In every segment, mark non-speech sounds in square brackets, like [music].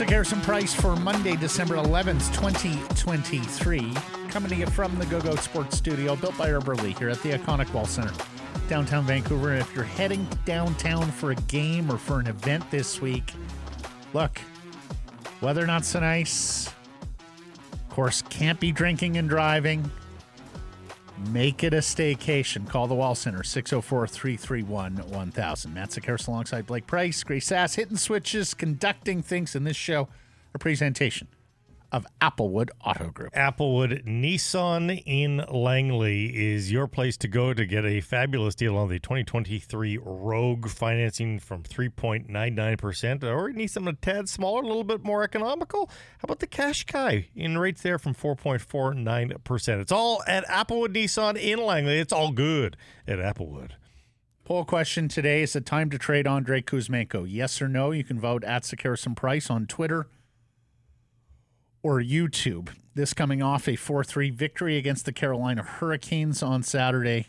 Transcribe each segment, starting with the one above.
Matzik Harrison Price for Monday, December 11th, 2023. Coming to you from the GoGo Sports Studio, built by Herberly here at the iconic Wall Center, downtown Vancouver. If you're heading downtown for a game or for an event this week, look, weather not so nice. Of course, can't be drinking and driving. Make it a staycation. Call the Wall Center, 604 331 1000. Matt Sekeres alongside Blake Price, Grace Sass, hitting switches, conducting things in this show. A presentation of Applewood Auto Group. Applewood Nissan in Langley is your place to go to get a fabulous deal on the 2023 Rogue financing from 3.99%. Or you need something a tad smaller, a little bit more economical. How about the Qashqai in rates there from 4.49%? It's all at Applewood Nissan in Langley. It's all good at Applewood. Poll question today is it time to trade Andrei Kuzmenko? Yes or no? You can vote at Sakarison Price on Twitter or YouTube. This coming off a 4 3 victory against the Carolina Hurricanes on Saturday.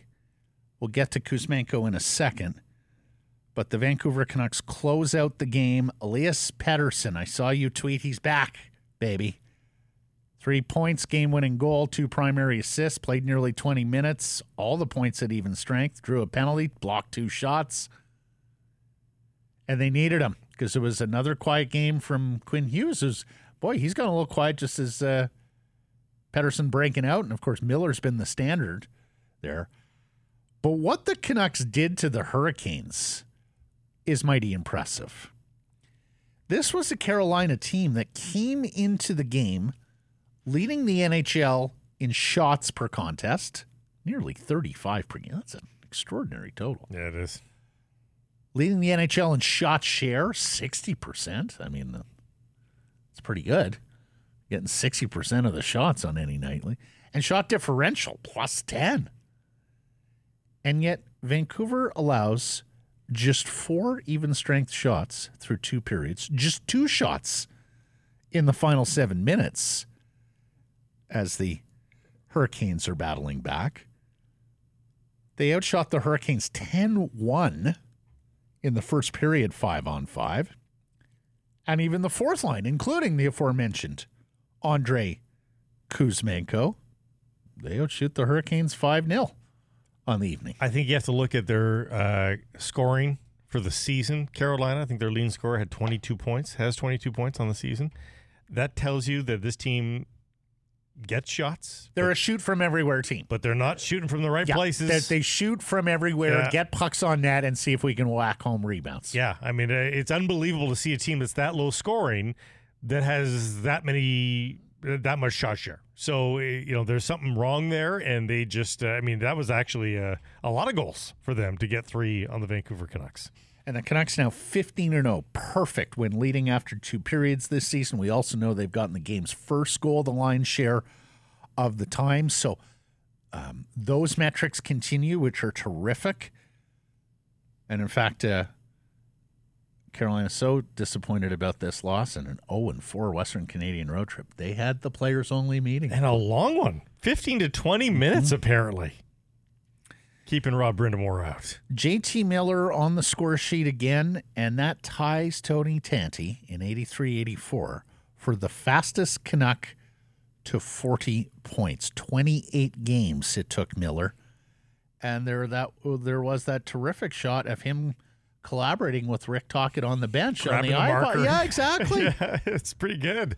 We'll get to Kuzmenko in a second. But the Vancouver Canucks close out the game. Elias Pettersson, I saw you tweet, he's back, baby. Three points, game winning goal, two primary assists, played nearly 20 minutes, all the points at even strength, drew a penalty, blocked two shots. And they needed him because it was another quiet game from Quinn Hughes, who's boy, he's gone a little quiet just as uh, Pettersson breaking out. And of course, Miller's been the standard there. But what the Canucks did to the Hurricanes is mighty impressive. This was a Carolina team that came into the game leading the NHL in shots per contest, nearly 35 per game. That's an extraordinary total. Yeah, it is. Leading the NHL in shot share, 60%. I mean, it's pretty good. Getting 60% of the shots on any nightly. And shot differential, plus 10. And yet, Vancouver allows just four even strength shots through two periods, just two shots in the final seven minutes as the Hurricanes are battling back. They outshot the Hurricanes 10 1 in the first period, five on five. And even the fourth line, including the aforementioned Andrei Kuzmenko, they outshoot the Hurricanes 5 0 on the evening. I think you have to look at their uh, scoring for the season. Carolina, I think their leading scorer had 22 points, has 22 points on the season. That tells you that this team gets shots. They're but, a shoot from everywhere team. But they're not shooting from the right yeah, places. They, they shoot from everywhere, Yeah. get pucks on net, and see if we can whack home rebounds. Yeah, I mean, uh, it's unbelievable to see a team that's that low scoring that has that many, uh, that much shot share. So, uh, you know, there's something wrong there. And they just, uh, I mean, that was actually uh, a lot of goals for them to get three on the Vancouver Canucks. And the Canucks now 15 0, perfect when leading after two periods this season. We also know they've gotten the game's first goal, the line share of the time. So um, those metrics continue, which are terrific. And in fact, uh, Carolina's so disappointed about this loss and an 0 4 Western Canadian road trip. They had the players only meeting. And a long one 15 to 20 minutes, apparently. Keeping Rod Brind'Amour out. JT Miller on the score sheet again, and that ties Tony Tanti in 83 84 for the fastest Canuck to 40 points. 28 games it took Miller. And there that oh, there was that terrific shot of him collaborating with Rick Tocchet on the bench Grabbing on the iPod. Yeah, exactly. [laughs] yeah, it's pretty good.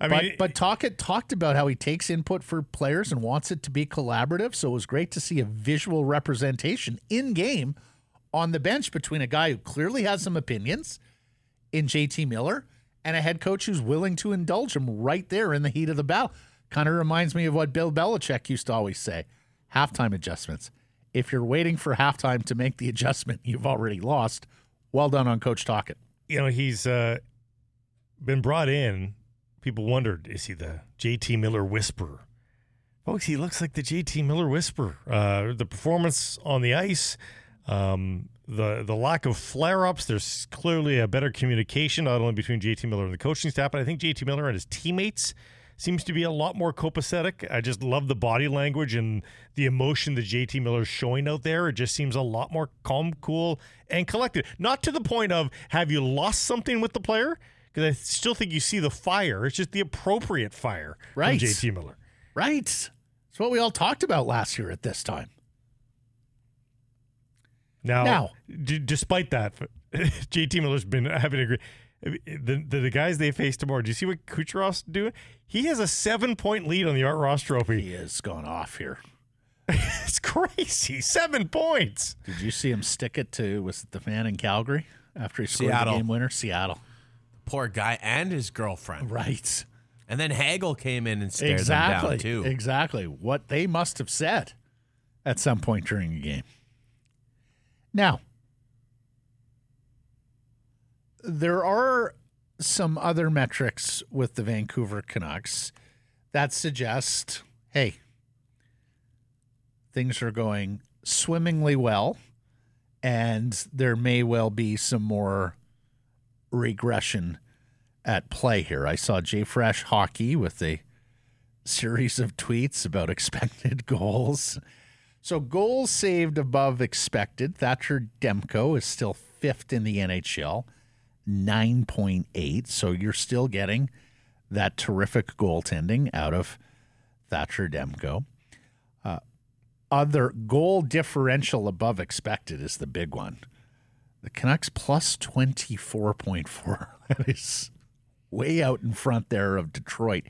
I but, mean, but Tocchet talked about how he takes input for players and wants it to be collaborative. So it was great to see a visual representation in game on the bench between a guy who clearly has some opinions in JT Miller and a head coach who's willing to indulge him right there in the heat of the battle. Kind of reminds me of what Bill Belichick used to always say halftime adjustments. If you're waiting for halftime to make the adjustment, you've already lost. Well done on Coach Tocchet. you know, he's uh, been brought in. People wondered, is he the JT Miller whisperer? Folks, he looks like the JT Miller whisperer. Uh, the performance on the ice, um, the the lack of flare ups. There's clearly a better communication not only between JT Miller and the coaching staff, but I think JT Miller and his teammates seems to be a lot more copacetic. I just love the body language and the emotion that JT Miller's showing out there. It just seems a lot more calm, cool, and collected. Not to the point of have you lost something with the player? Because I still think you see the fire. It's just the appropriate fire Right. from JT Miller. Right. It's what we all talked about last year at this time. Now, Now. d- despite that, [laughs] JT Miller's been having a great. The, the the guys they face tomorrow. Do you see what Kucherov's doing? He has a seven point lead on the Art Ross Trophy. He has gone off here. [laughs] It's crazy. Seven points. Did you see him stick it to was it the fan in Calgary after he scored Seattle. the game winner? Seattle. Poor guy and his girlfriend. Right. And then Hagel came in and stared exactly. them down too. Exactly. What they must have said at some point during the game. Now, there are some other metrics with the Vancouver Canucks that suggest hey, things are going swimmingly well, and there may well be some more regression at play here. I saw JFresh Hockey with a series of tweets about [laughs] expected goals. So goals saved above expected. Thatcher Demko is still fifth in the NHL, 9.8. So you're still getting that terrific goaltending out of Thatcher Demko. Uh, other goal differential above expected is the big one. The Canucks plus 24.4. [laughs] That is way out in front there of Detroit,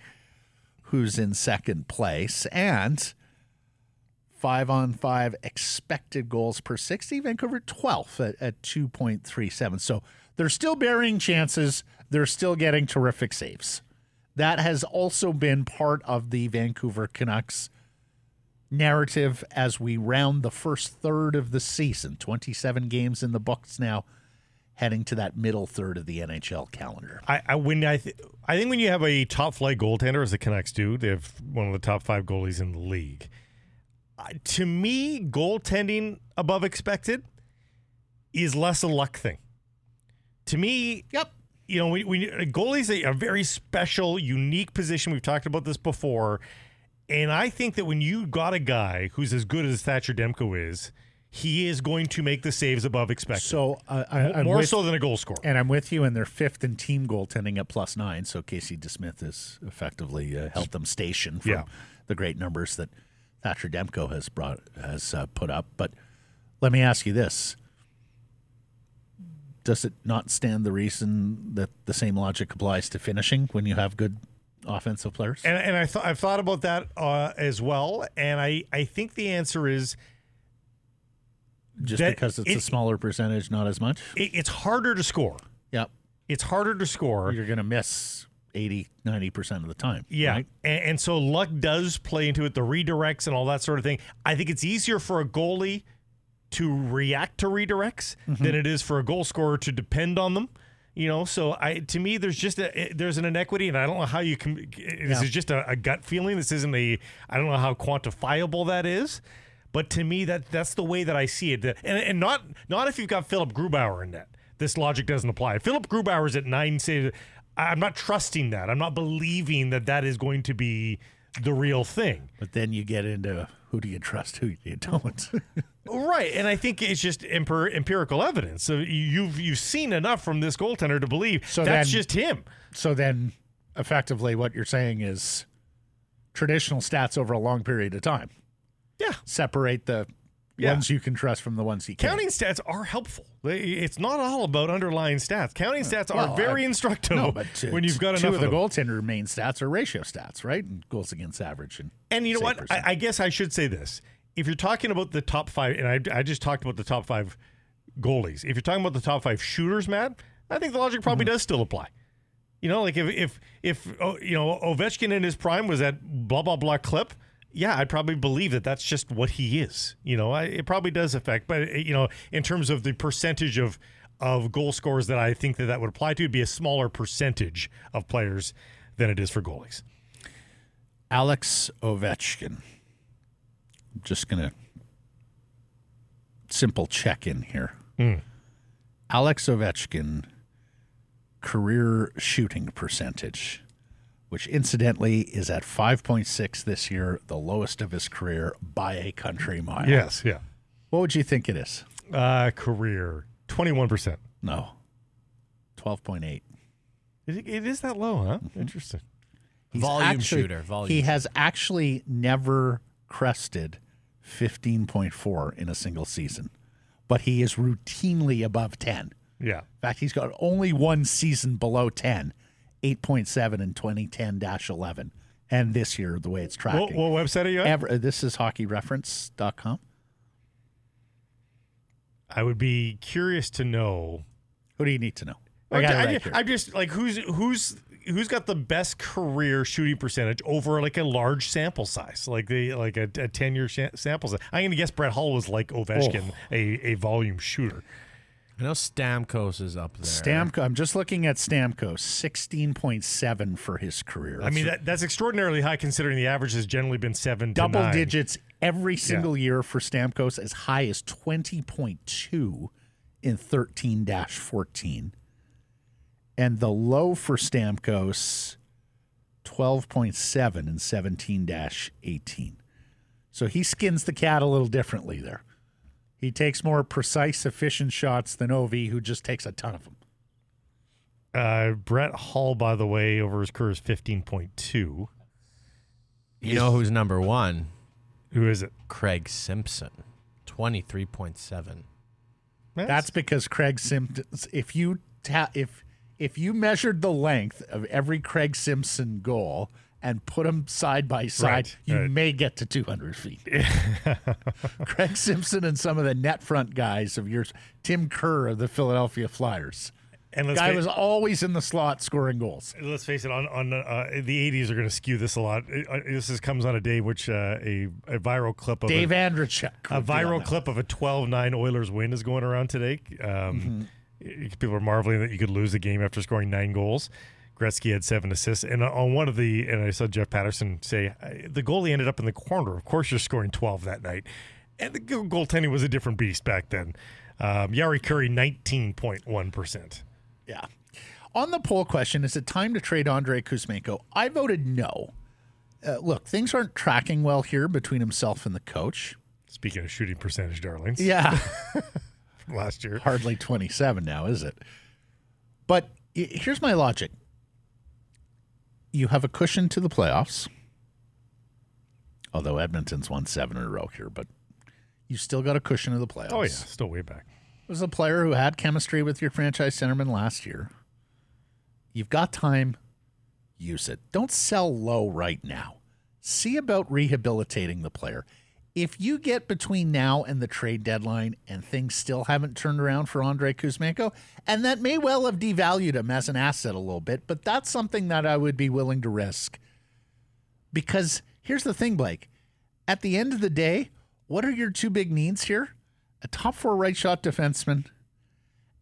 who's in second place. And five on five expected goals per 60. Vancouver 12th at, at 2.37. So they're still burying chances. They're still getting terrific saves. That has also been part of the Vancouver Canucks narrative as we round the first third of the season. 27 games in the books now, heading to that middle third of the NHL calendar. I, I when I th- I think when you have a top flight goaltender as the Canucks do, they have one of the top five goalies in the league. Uh, to me, goaltending above expected is less a luck thing. To me, Yep. you know, we, we goalies a, a very special, unique position. We've talked about this before, and I think that when you got a guy who's as good as Thatcher Demko is, he is going to make the saves above expected. So uh, I, I'm more with, so than a goal scorer. and I'm with you. And they're fifth in team goaltending at plus nine. So Casey DeSmith has effectively uh, held them station from Yeah. the great numbers that Thatcher Demko has brought has uh, put up. But let me ask you this: Does it not stand the reason that the same logic applies to finishing when you have good offensive players? And, and I th- I've thought about that uh, as well, and I, I think the answer is Just because it's it- a smaller percentage, not as much. it, it's harder to score. Yep. It's harder to score. You're going to miss 80, 90% of the time. Yeah, right? and, and so luck does play into it, the redirects and all that sort of thing. I think it's easier for a goalie to react to redirects Mm-hmm. than it is for a goal scorer to depend on them. You know, so I to me there's just a eh, there's an inequity, and I don't know how you can. Eh, this Yeah. is just a, a gut feeling. This isn't a. I don't know how quantifiable that is, but to me that that's the way that I see it. And, and not not if you've got Philipp Grubauer in net. This logic doesn't apply. Philipp Grubauer's at nine saves. I'm not trusting that. I'm not believing that that is going to be the real thing. But then you get into who do you trust, who do you don't. [laughs] Right, and I think it's just empir- empirical evidence. So you've you've seen enough from this goaltender to believe So that's then- just him. so then, effectively, what you're saying is traditional stats over a long period of time Yeah, separate the Yeah. ones you can trust from the ones you can't. counting stats are helpful. They- It's not all about underlying stats. Counting stats well, are very I- instructive No, but uh, when you've got two enough of of the goaltender main stats are ratio stats, right? And goals against average. And, And you know what? I, I guess I should say this. If you're talking about the top five, and I, I just talked about the top five goalies. If you're talking about the top five shooters, Matt, I think the logic probably Mm-hmm. does still apply. You know, like if if if oh, you know Ovechkin in his prime was at blah blah blah clip, yeah, I'd probably believe that that's just what he is. You know, I, it probably does affect, but eh, you know, in terms of the percentage of of goal scorers that I think that that would apply to, it'd be a smaller percentage of players than it is for goalies. Alex Ovechkin. I'm just going to simple check in here. Hmm. Alex Ovechkin career shooting percentage, which incidentally is at 5.6 this year, the lowest of his career by a country mile. Yes, yeah. What would you think it is? Uh, career twenty one percent. No. 12.8. It, it is that low, huh? Interesting. He's Volume actually- shooter, volume he has actually never crested 15.4 in a single season, but he is routinely above 10. Yeah. In fact, he's got only one season below 10, 8.7 in 2010 11. And this year, the way it's What, tracking. what website are you at? Ever, uh, this is hockeyreference.com. I would be curious to know. Who do you need to know? I I, got I, right here. am just like who's who's who's got the best career shooting percentage over like a large sample size, like the like a, a ten year sh- sample size. I'm gonna guess Brett Hull was like Ovechkin, Oh. a, a volume shooter. I know Stamkos is up there. Stamkos. I'm just looking at Stamkos, 16.7 for his career. I mean that, that's extraordinarily high considering the average has generally been seven to double nine. digits every single year for Stamkos, as high as 20.2 in 13 14. And the low for Stamkos, 12.7 in 17 18. So he skins the cat a little differently there. He takes more precise, efficient shots than Ov, who just takes a ton of them. Uh, Brett Hull, by the way, over his career is fifteen point two. You know who's number one? Who is it? Craig Simpson, 23.7. That's because Craig Simpson. If you ta- if if you measured the length of every Craig Simpson goal and put them side by side, Right, you right. may get to 200 feet. [laughs] Craig Simpson and some of the net front guys of yours, Tim Kerr of the Philadelphia Flyers. and let's Guy was always in the slot scoring goals. let's face it, on on uh, the '80s are going to skew this a lot. Uh, This is, comes on a day which uh, a a viral clip of Dave a, Andrechek. a would be on viral clip of a 12-9 Oilers win is going around today. Um, Mm-hmm. People are marveling that you could lose the game after scoring nine goals. Gretzky had seven assists, and on one of the, and I saw Jeff Paterson say the goalie ended up in the corner. Of course, you're scoring 12 that night, and the goaltending was a different beast back then. Um, Jari Kurri, 19.1 percent. Yeah. On the poll question, is it time to trade Andrei Kuzmenko? I voted no. Uh, look, things aren't tracking well here between himself and the coach. Speaking of shooting percentage, darlings, Yeah. [laughs] [laughs] last year. hardly 27 now, is it? But here's my logic you have a cushion to the playoffs, although Edmonton's won seven in a row here, but you still got a cushion of the playoffs. Oh yeah, still way back. It was a player who had chemistry with your franchise centerman last year. You've got time, use it. Don't sell low right now. See about rehabilitating the player. If you get between now and the trade deadline and things still haven't turned around for Andrei Kuzmenko, and that may well have devalued him as an asset a little bit, but that's something that I would be willing to risk. Because here's the thing, Blake. At the end of the day, what are your two big needs here? A top four right shot defenseman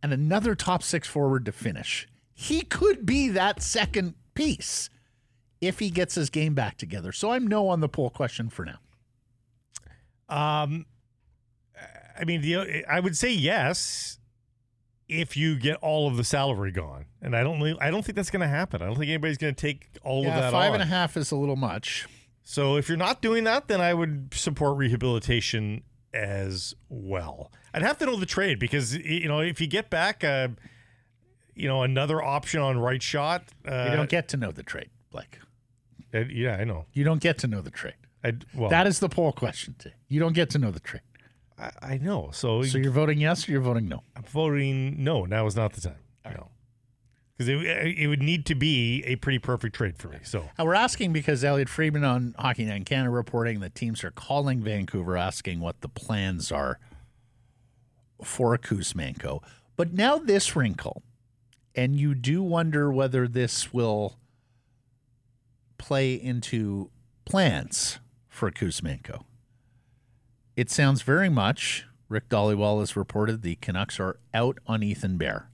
and another top six forward to finish. He could be that second piece if he gets his game back together. So I'm no on the poll question for now. Um, I mean, the, I would say yes if you get all of the salary gone, and I don't. I don't think that's going to happen. I don't think anybody's going to take all of that five on. and a half is a little much. So if you're not doing that, then I would support rehabilitation as well. I'd have to know the trade because you know if you get back, uh, you know, another option on right shot. Uh, You don't get to know the trade, Blake. uh, yeah, I know. You don't get to know the trade. I well, That is the poll question. You don't get to know the trade. I, I know. So, So you're voting yes or you're voting no? I'm voting no. Now is not the time. No, because it, it would need to be a pretty perfect trade for me. So Uh, we're asking because Elliot Friedman on Hockey Night in Canada reporting that teams are calling Vancouver asking what the plans are for Kuzmenko. But now this wrinkle, and you do wonder whether this will play into plans for Kuzmenko. It sounds very much, Rick Dhaliwal has reported, the Canucks are out on Ethan Bear.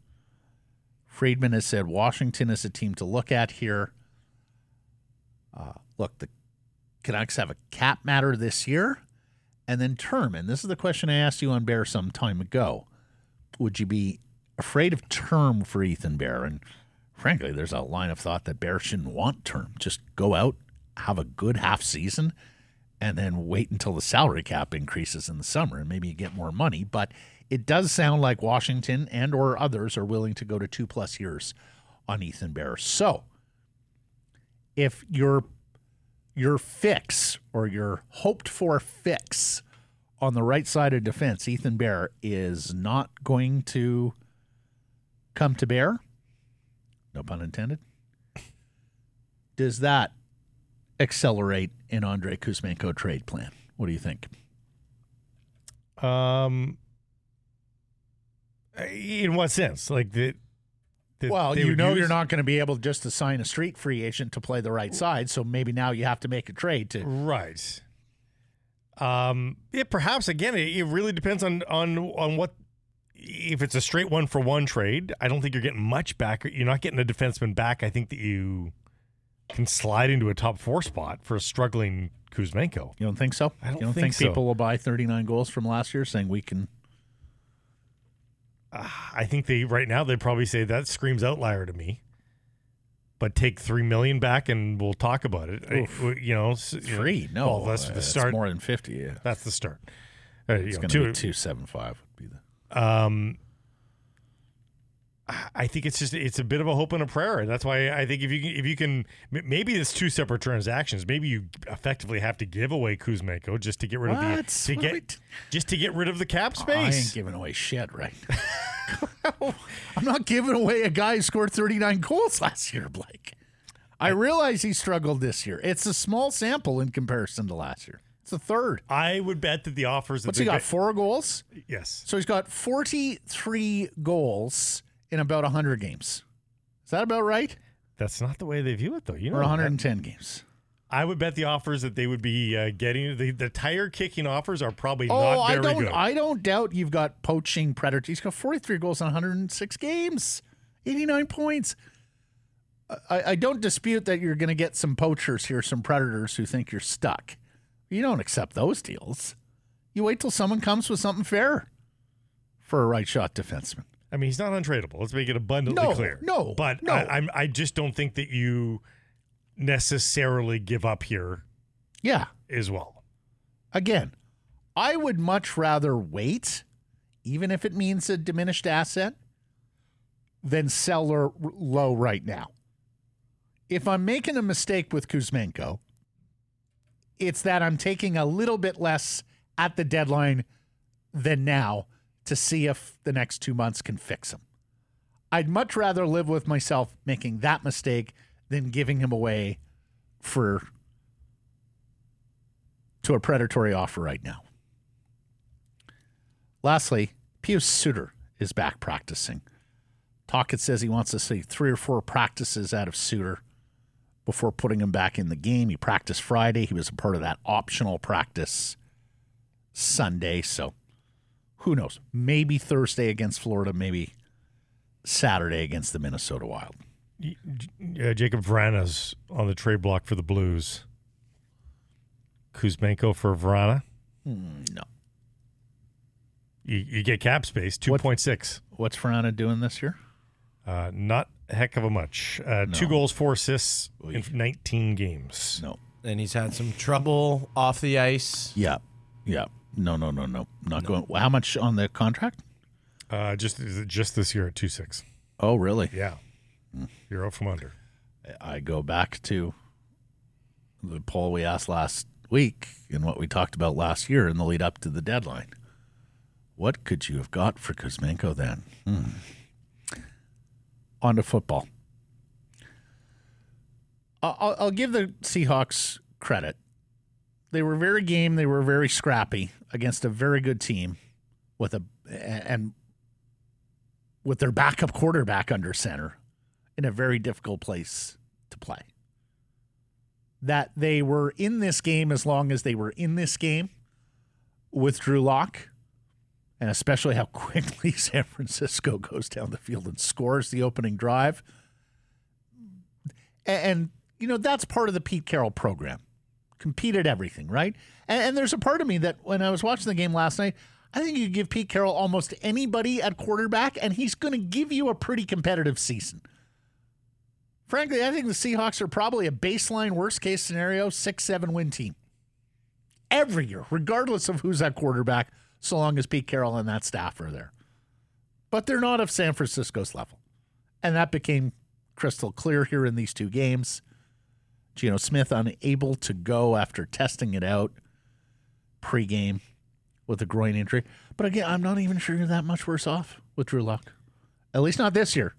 Friedman has said Washington is a team to look at here. Uh, look, the Canucks have a cap matter this year and then term. And this is the question I asked you on Bear some time ago. Would you be afraid of term for Ethan Bear? And frankly, there's a line of thought that Bear shouldn't want term. Just go out, have a good half season, and then wait until the salary cap increases in the summer and maybe you get more money. But it does sound like Washington and or others are willing to go to two plus years on Ethan Bear. So, if your your fix or your hoped for fix on the right side of defense, Ethan Bear is not going to come to bear. No pun intended. Does that accelerate an Andrei Kuzmenko trade plan? What do you think? Um, in what sense? Like the. the Well, you know use- you're not going to be able just to sign a street free agent to play the right side, so maybe now you have to make a trade to. Right. Um. Yeah. Perhaps again, it, it really depends on on on what. If it's a straight one for one trade, I don't think you're getting much back. You're not getting a defenseman back. I think that you can slide into a top four spot for a struggling Kuzmenko. You don't think so? I don't you don't think think, so. people will buy 39 goals from last year, saying we can? I think they right now they'd probably say that screams outlier to me. But take three million back and we'll talk about it. I- you know, s- you know, Free? No, well, that's uh, the start. more than 50. Yeah, That's the start. Uh, it's going two- to be 275. Would be the. Um, I think it's just it's a bit of a hope and a prayer, and that's why I think if you can, if you can maybe it's two separate transactions. Maybe you effectively have to give away Kuzmenko just to get rid of the to What get t- just to get rid of the cap space. I ain't giving away shit, right? [laughs] [laughs] I'm not giving away a guy who scored 39 goals last year, Blake. I realize he struggled this year. It's a small sample in comparison to last year. It's a third. I would bet that the offers that What's he got? Four goals? yes, So he's got 43 goals in about 100 games. Is that about right? that's not the way they view it though. You know, Or that. 110 games? I would bet the offers that they would be uh, getting the, the tire kicking offers are probably Oh, not I don't. good. I don't doubt you've got poaching predators. He's got 43 goals in 106 games, 89 points. I, I don't dispute that you're going to get some poachers here, some predators who think you're stuck. You don't accept those deals. You wait till someone comes with something fair for a right shot defenseman. I mean, he's not untradeable. Let's make it abundantly No, clear. no, but no. I, I'm I just don't think that you necessarily give up here Yeah. as well. Again, I would much rather wait, even if it means a diminished asset, than sell or low right now. If I'm making a mistake with Kuzmenko, it's that I'm taking a little bit less at the deadline than now to see if the next two months can fix him. I'd much rather live with myself making that mistake than giving him away for to a predatory offer right now. Lastly, Pius Suter is back practicing. Tocchet says he wants to see three or four practices out of Suter before putting him back in the game. He practiced Friday. He was a part of that optional practice Sunday. So who knows? Maybe Thursday against Florida, maybe Saturday against the Minnesota Wild. Y- Uh, Jakub Vrana's on the trade block for the Blues. Kuzmenko for Vrana. No. You, you get cap space, 2.6. What's Vrana doing this year? Uh, not a heck of a much. Uh, Two goals, four assists in 19 games. No. And he's had some trouble off the ice. Yeah. Yeah. No, no, no, no. Not going. How much on the contract? Uh, just just this year at two six. Oh, really? Yeah. You're out from under. I go back to the poll we asked last week and what we talked about last year in the lead up to the deadline. What could you have got for Kuzmenko then? Hmm. On to football. I'll- I'll give the Seahawks credit. They were very game. They were very scrappy against a very good team, with a and with their backup quarterback under center in a very difficult place to play. That they were in this game as long as they were in this game with Drew Lock, and especially how [laughs] quickly San Francisco goes down the field and scores the opening drive. And, you know, that's part of the Pete Carroll program. Compete at everything, right? And, and there's a part of me that when I was watching the game last night, I think you give Pete Carroll almost anybody at quarterback, and he's going to give you a pretty competitive season. Frankly, I think the Seahawks are probably a baseline worst case scenario six seven win team every year, regardless of who's at quarterback, so long as Pete Carroll and that staff are there. But they're not of San Francisco's level, and that became crystal clear here in these two games. Geno Smith unable to go after testing it out pregame with a groin injury. But again, I'm not even sure you're that much worse off with Drew Lock. At least not this year.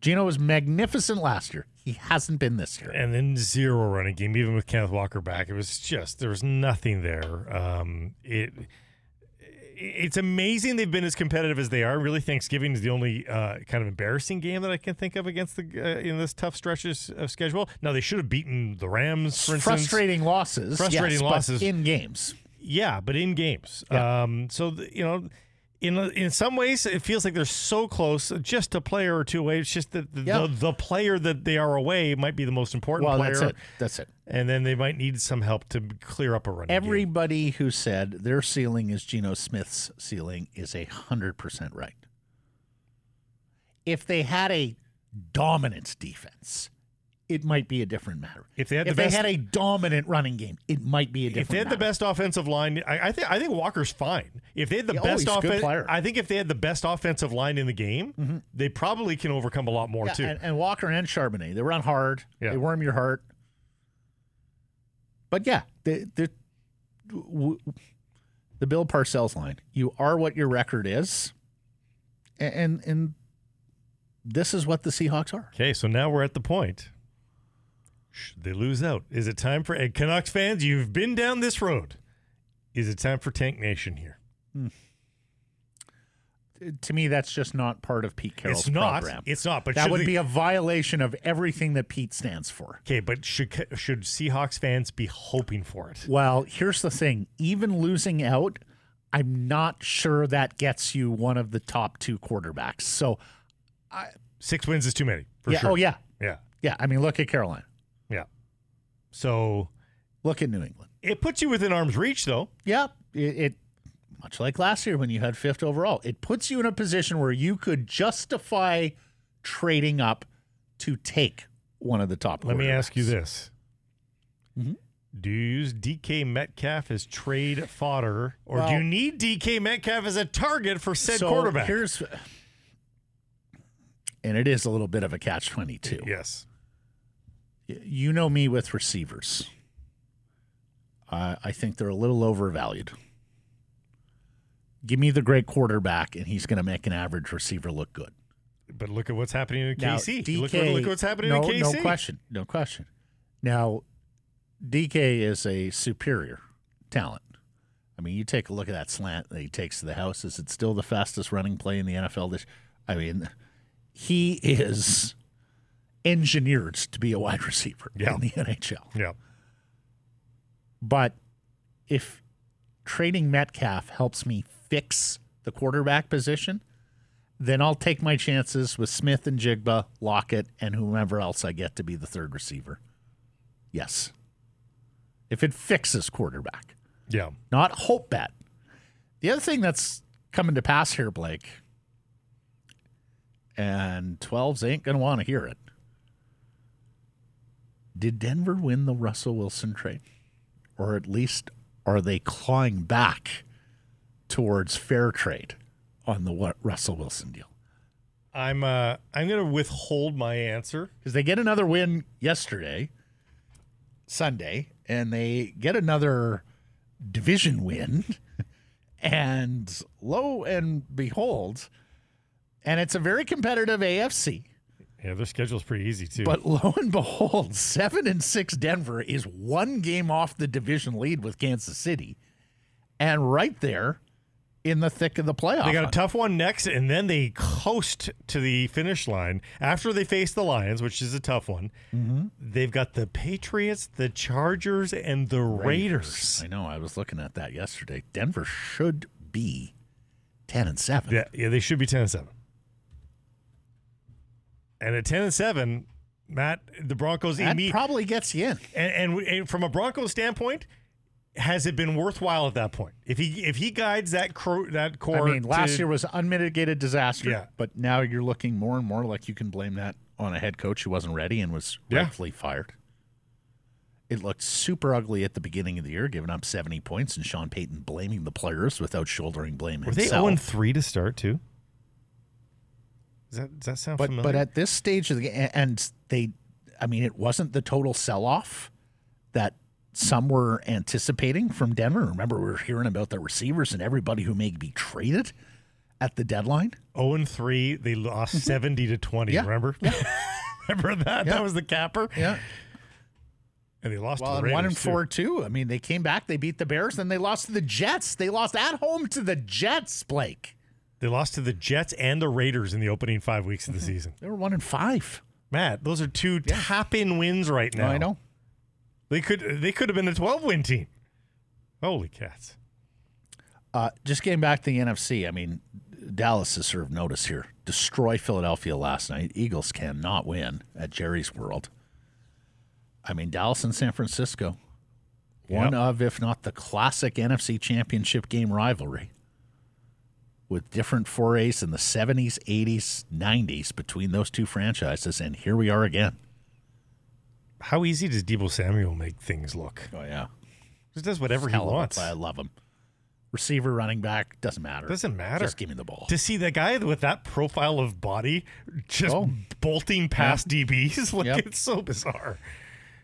Geno was magnificent last year. He hasn't been this year. and then zero running game, even with Kenneth Walker back. It was just there was nothing there. Um, it it's amazing they've been as competitive as they are. Really, Thanksgiving is the only uh, kind of embarrassing game that I can think of against the uh, in this tough stretches of schedule. Now they should have beaten the Rams, for instance. Frustrating losses. Frustrating yes, losses. in games. Yeah, but in games. Yeah. Um, so th- you know, in in some ways, it feels like they're so close, just a player or two away. It's just that the, the, the player that they are away might be the most important Well, player, that's it. That's it. and then they might need some help to clear up a game. Everybody who said their ceiling is Geno Smith's ceiling is a hundred percent right. If they had a dominant defense, it might be a different matter. If they had if the they best- had a dominant running game, it might be a different. If they had the best offensive line, I, I think I think Walker's fine. If they had the Yeah, oh, best a offense. I think if they had the best offensive line in the game, mm-hmm. they probably can overcome a lot more Yeah, too. and, and Walker and Charbonnet, they run hard. Yeah. They worm your heart. But yeah, the the w- the Bill Parcells line. You are what your record is, and and this is what the Seahawks are. Okay, so now we're at the point. Should they lose out? Is it time for and Canucks fans? You've been down this road. Is it time for Tank Nation here? Hmm. To me, that's just not part of Pete Carroll's it's not. program. It's not. But that would they- be a violation of everything that Pete stands for. okay. But should should Seahawks fans be hoping for it? Well, here's the thing: even losing out, I'm not sure that gets you one of the top two quarterbacks. So, Six wins is too many for yeah, sure. oh yeah, yeah, yeah. I mean, look at Carolina. So Look at New England. it puts you within arm's reach, though. Yeah, it, it much like last year when you had fifth overall, it puts you in a position where you could justify trading up to take one of the top. Let me ask you this: Mhm. Do you use DK Metcalf as trade fodder, or do you need DK Metcalf as a target for said so quarterback? Here's, and it is a little bit of a catch twenty two. Yes. You know me with receivers. I I think they're a little overvalued. Give me the great quarterback, and he's going to make an average receiver look good. But look at what's happening in KC. DK, look, look what's happening no, in KC. No question. No question. Now, DK is a superior talent. I mean, you take a look at that slant that he takes to the house. Is it still the fastest running play in the NFL? This, I mean, he is engineered to be a wide [laughs] receiver Yeah. in the NHL. Yeah. But if trading Metcalf helps me fix the quarterback position, then I'll take my chances with Smith-Njigba, Lockett, and whomever else I get to be the third receiver. Yes. If it fixes quarterback, Yeah. not hope bet. The other thing that's coming to pass here, Blake, and 12s ain't going to want to hear it. Did Denver win the Russell Wilson trade? Or at least are they clawing back towards fair trade on the Russell Wilson deal? I'm uh I'm gonna withhold my answer. Because they get another win yesterday, Sunday, and they get another division win. [laughs] And lo and behold, and it's a very competitive AFC. Yeah, their schedule's pretty easy too. But lo and behold, seven and six Denver is one game off the division lead with Kansas City, and right there in the thick of the playoff. they got a tough one next, and then they coast to the finish line after they face the Lions, which is a tough one. Mm-hmm. They've got the Patriots, the Chargers, and the Raiders. I know. I was looking at that yesterday. Denver should be ten and seven. Yeah, yeah, they should be ten and seven. And at ten and seven, Matt, the Broncos that imme- probably gets you in. and, and, and from a Broncos standpoint, has it been worthwhile at that point? If he if he guides that cro- that core, I mean, last to- year was unmitigated disaster. Yeah. But now you're looking more and more like you can blame that on a head coach who wasn't ready and was Yeah. rightfully fired. It looked super ugly at the beginning of the year, giving up 70 points, and Sean Payton blaming the players without shouldering blame were they himself. zero and three to start too? Does that, does that sound But familiar? but at this stage of the game, and they, I mean, it wasn't the total sell off that some were anticipating from Denver. Remember, we were hearing about the receivers and everybody who may be traded at the deadline. 0 and 3, they lost mm-hmm. 70 to 20. Yeah. Remember? [laughs] remember that? Yeah. That was the capper. Yeah. And they lost Well, to the and one Raiders, and too. four too. I mean, they came back, they beat the Bears, then they lost to the Jets. They lost at home to the Jets. Blake. They lost to the Jets and the Raiders in the opening five weeks of the season. They were one and five. Matt, those are two tap-in wins right now. I know. They could they could have been a 12-win team. Holy cats. Uh, just getting back to the NFC, I mean, Dallas has served notice here. Destroy Philadelphia last night. Eagles cannot win at Jerry's World. I mean, Dallas and San Francisco, one Yep. of, if not the classic NFC championship game rivalry, with different forays in the 70s, 80s, 90s between those two franchises. And here we are again. How easy does Deebo Samuel make things look? Oh, yeah. Just does whatever he Hell of a wants. I love him. Receiver, running back, doesn't matter. Doesn't matter. Just give me the ball. to see that guy with that profile of body just Oh. bolting past DBs, [laughs] like Yep. it's so bizarre.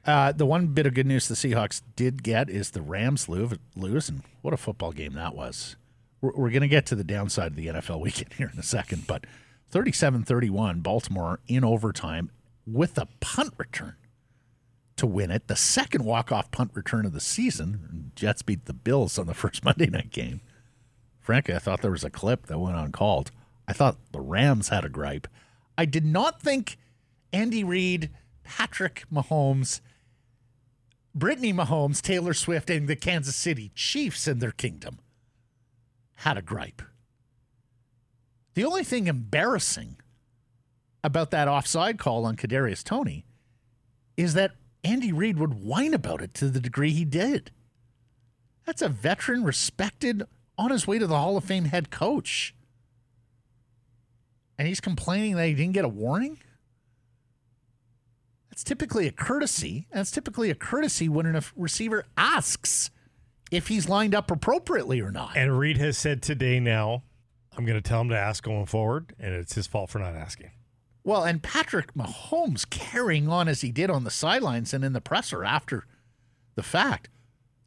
Uh, the one bit of good news the Seahawks did get is the Rams lose, and what a football game that was. We're, we're going to get to the downside of the NFL weekend [laughs] here in a second, but 37 31, Baltimore in overtime with a punt return to win it. The second walk off punt return of the season. Jets beat the Bills on the [laughs] first Monday night game. Frankly, I thought there was a clip that went uncalled. I thought the Rams had a gripe. I did not think Andy Reid, Patrick Mahomes, Brittany Mahomes, Taylor Swift, and the Kansas City Chiefs in their kingdom had a gripe. The only thing embarrassing about that offside call on Kadarius Toney is that Andy Reid would whine about it to the degree he did. That's a veteran, respected, on his way to the Hall of Fame head coach. And he's complaining that he didn't get a warning? That's typically a courtesy. That's typically a courtesy when a receiver asks if he's lined up appropriately or not. And Reid has said today now, I'm going to tell him to ask going forward, and it's his fault for not asking. Well, and Patrick Mahomes carrying on as he did on the sidelines and in the presser after the fact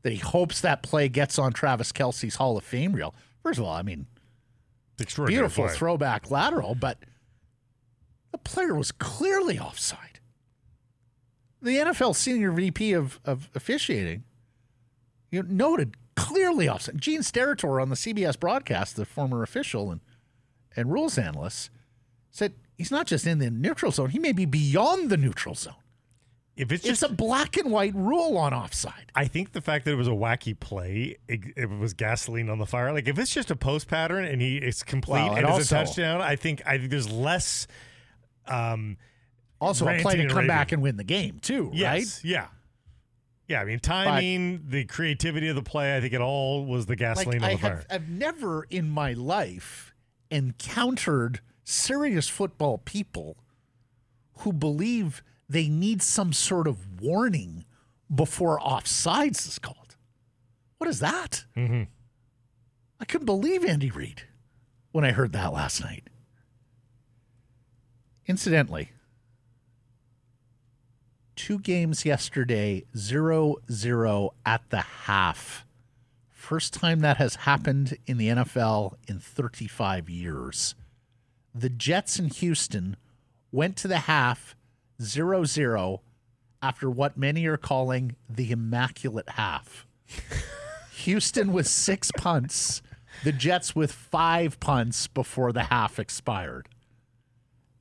that he hopes that play gets on Travis Kelce's Hall of Fame reel. First of all, I mean, It's extraordinary. beautiful play. throwback lateral, but the player was clearly offside. The NFL senior VP of, of officiating you know, noted clearly offside. Gene Steratore on the CBS broadcast, the former official and, and rules analyst, said he's not just in the neutral zone, he may be beyond the neutral zone. If it's It's just, a black and white rule on offside. I think the fact that it was a wacky play, it, it was gasoline on the fire. Like if it's just a post pattern and he it's complete Well, and and it's a touchdown, I think I think there's less. Um, Also, a play to come raving. back and win the game, too, right? yeah, yeah. I mean, timing, the creativity of the play, I think it all was the gasoline like on I the fire. have, I've never in my life encountered serious football people who believe they need some sort of warning before offsides is called. What is that? Mhm. I couldn't believe Andy Reid when I heard that last night. Incidentally, two games yesterday, 0 0 at the half. First time that has happened in the NFL in 35 years. The Jets in Houston went to the half 0 0 after what many are calling the immaculate half. [laughs] Houston with six punts, the Jets with five punts before the half expired.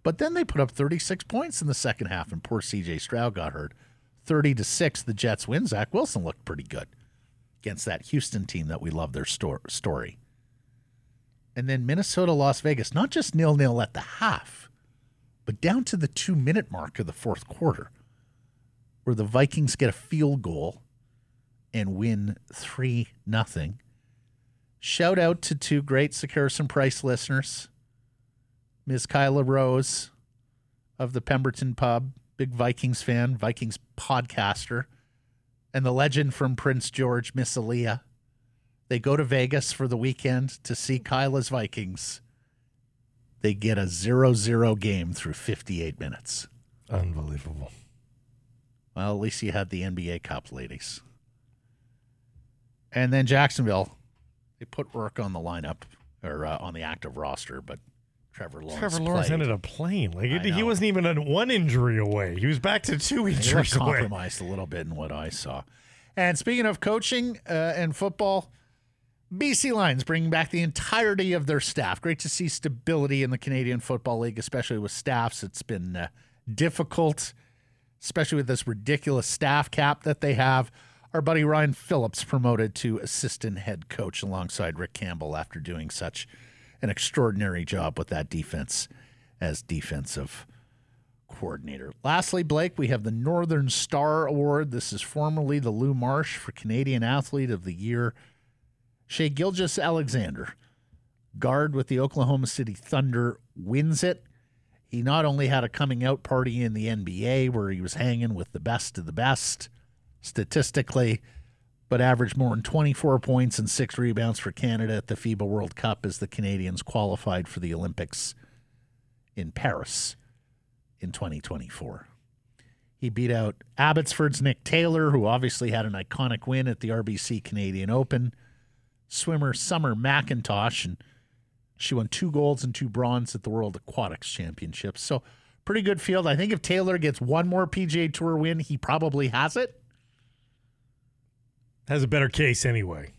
But then they put up 36 points in the second half, and poor CJ Stroud got hurt. 30 to 6, the Jets win. Zach Wilson looked pretty good against that Houston team that we love their story. And then Minnesota, Las Vegas, not just nil nil at the half, but down to the two minute mark of the fourth quarter, where the Vikings get a field goal and win 3 nothing. Shout out to two great Sekeres Price listeners. Ms. Kyla Rose of the Pemberton Pub, big Vikings fan, Vikings podcaster, and the legend from Prince George, Miss Aaliyah. They go to Vegas for the weekend to see Kyla's Vikings they get a 0 0 game through 58 minutes. Unbelievable. Well, at least you had the NBA Cup, ladies. And then Jacksonville, they put work on the lineup or uh, on the active roster, but Trevor Lawrence. Trevor Lawrence played. ended up playing. Like it, he wasn't even on one injury away. He was back to two injuries away. compromised a little bit in what I saw. And speaking of coaching uh, and football, BC Lions bringing back the entirety of their staff. Great to see stability in the Canadian Football League, especially with staffs. It's been uh, difficult, especially with this ridiculous staff cap that they have. Our buddy Ryan Phillips promoted to assistant head coach alongside Rick Campbell after doing such an extraordinary job with that defense as defensive coordinator. Lastly, Blake, we have the Northern Star Award. This is formerly the Lou Marsh for Canadian Athlete of the Year. Shai Gilgeous-Alexander, guard with the Oklahoma City Thunder, wins it. He not only had a coming out party in the NBA where he was hanging with the best of the best statistically, but averaged more than 24 points and six rebounds for Canada at the FIBA World Cup as the Canadians qualified for the Olympics in Paris in 2024. He beat out Abbotsford's Nick Taylor, who obviously had an iconic win at the RBC Canadian Open. Swimmer Summer McIntosh, and she won two golds and two bronze at the World Aquatics Championships. So, pretty good field. I think if Taylor gets one more PGA Tour win, he probably has it. Has a better case anyway.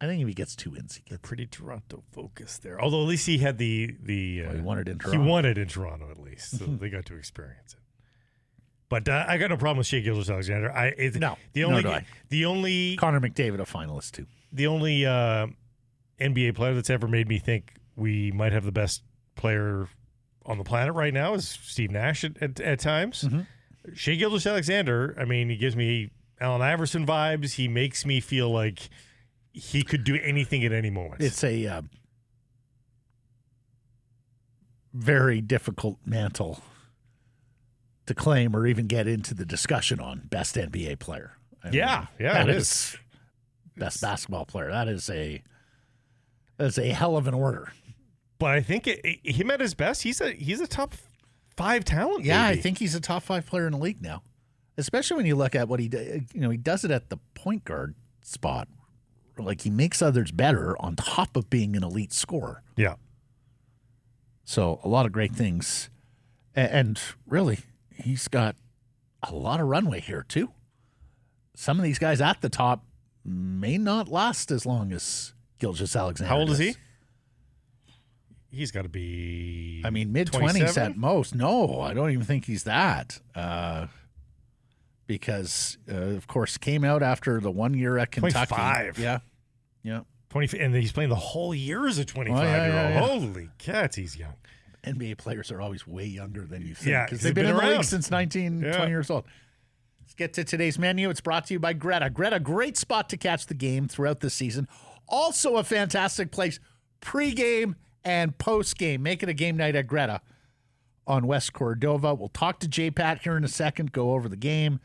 I think if he gets two wins, he gets. Pretty Toronto focused there. Although at least he had the the uh, Well, he won it in he Toronto. won it in Toronto at least, so [laughs] they got to experience it. But uh, I got no problem with Shai Gilgeous-Alexander. I it, No, the no only I. the only Connor McDavid, a finalist too. the only uh, NBA player that's ever made me think we might have the best player on the planet right now is Steve Nash at, at, at times. Mhm. Shai Gilgeous-Alexander, I mean, he gives me Allen Iverson vibes. He makes me feel like he could do anything at any moment. It's a uh, very difficult mantle to claim or even get into the discussion on best NBA player. I yeah, yeah, that it is is. best basketball player. That is a that's a hell of an order. But I think it, it- him at his best, he's a he's a top five talent. Yeah, I think he's a top five player in the league now, especially when you look at what he you know he does it at the point guard spot. Like he makes others better on top of being an elite scorer. Yeah, So a lot of great things, and really, he's got a lot of runway here too. Some of these guys at the top may not last as long as Gilgeous-Alexander. How old is he? He's got to be. I mean, mid twenties 27? at most. No, I don't even think he's that. Uh, because uh, of course came out after the one year at Kentucky. 25. Yeah, yeah. twenty, and he's playing the whole year as a twenty-five Oh, yeah, year yeah, old. Holy cats, he's young. NBA players are always way younger than you think Yeah, because 'cause they've been, been in the league around. since 19, Yeah. 20 years old. Let's get to today's menu. It's brought to you by Greta. Greta, great spot to catch the game throughout the season. Also, a fantastic place pregame and postgame. Make it a game night at Greta on West Cordova. We'll talk to J Pat here in a second, go over the game,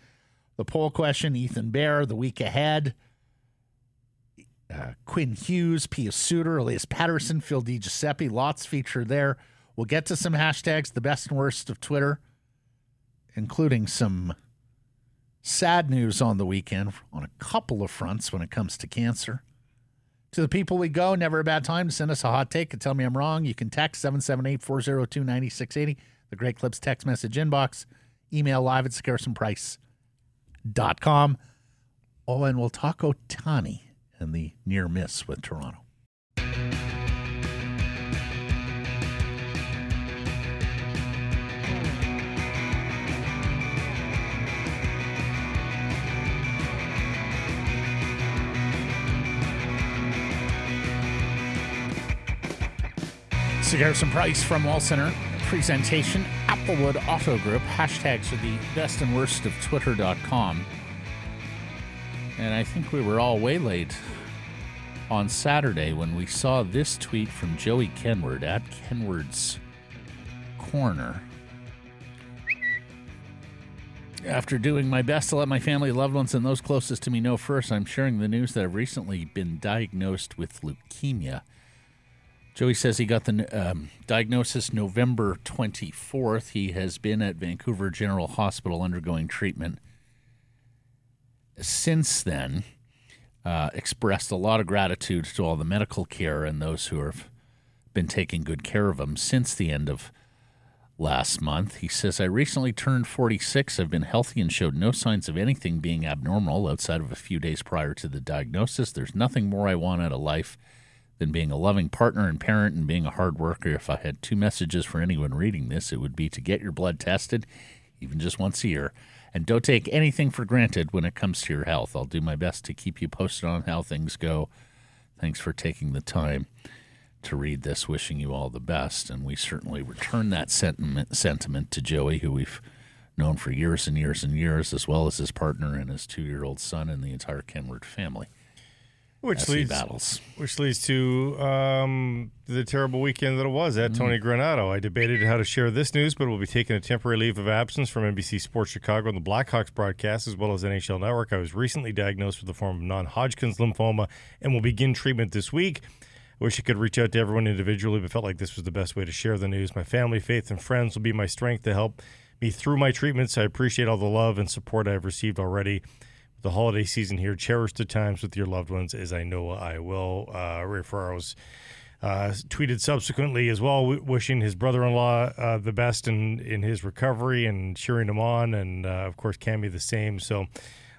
the poll question, Ethan Bear, the week ahead. Uh, Quinn Hughes, Pius Suter, Elias Pettersson, Phil Di Giuseppe, lots featured there. We'll get to some hashtags, the best and worst of Twitter, including some sad news on the weekend on a couple of fronts when it comes to cancer. To the people we go, never a bad time to send us a hot take and tell me I'm wrong. You can text 778 402 9680, the Great Clips text message inbox, email live at sekeresandprice.com. Oh, and we'll talk Ohtani and the near miss with Toronto. Some Price from Wall Center. Presentation Applewood Auto Group. Hashtags are the best and worst of Twitter.com. And I think we were all waylaid on Saturday when we saw this tweet from Joey Kenward at Kenward's Corner. After doing my best to let my family, loved ones, and those closest to me know first, I'm sharing the news that I've recently been diagnosed with leukemia. Joey says he got the um, diagnosis November 24th. He has been at Vancouver General Hospital undergoing treatment. Since then, uh, expressed a lot of gratitude to all the medical care and those who have been taking good care of him since the end of last month. He says, I recently turned 46. I've been healthy and showed no signs of anything being abnormal outside of a few days prior to the diagnosis. There's nothing more I want out of life than being a loving partner and parent and being a hard worker. If I had two messages for anyone reading this, it would be to get your blood tested, even just once a year. And don't take anything for granted when it comes to your health. I'll do my best to keep you posted on how things go. Thanks for taking the time to read this, wishing you all the best. And we certainly return that sentiment, sentiment to Joey, who we've known for years and years and years, as well as his partner and his two year old son and the entire Kenward family. Which leads, battles. which leads to um, the terrible weekend that it was at Tony Granato. I debated how to share this news, but will be taking a temporary leave of absence from NBC Sports Chicago and the Blackhawks broadcast, as well as NHL Network. I was recently diagnosed with a form of non-Hodgkin's lymphoma and will begin treatment this week. I wish I could reach out to everyone individually, but felt like this was the best way to share the news. My family, faith, and friends will be my strength to help me through my treatments. I appreciate all the love and support I've received already the holiday season here. Cherish the times with your loved ones, as I know I will. Uh, Ray Ferraro's uh, tweeted subsequently as well, w- wishing his brother-in-law uh, the best in, in his recovery and cheering him on, and uh, of course Cammi the same. So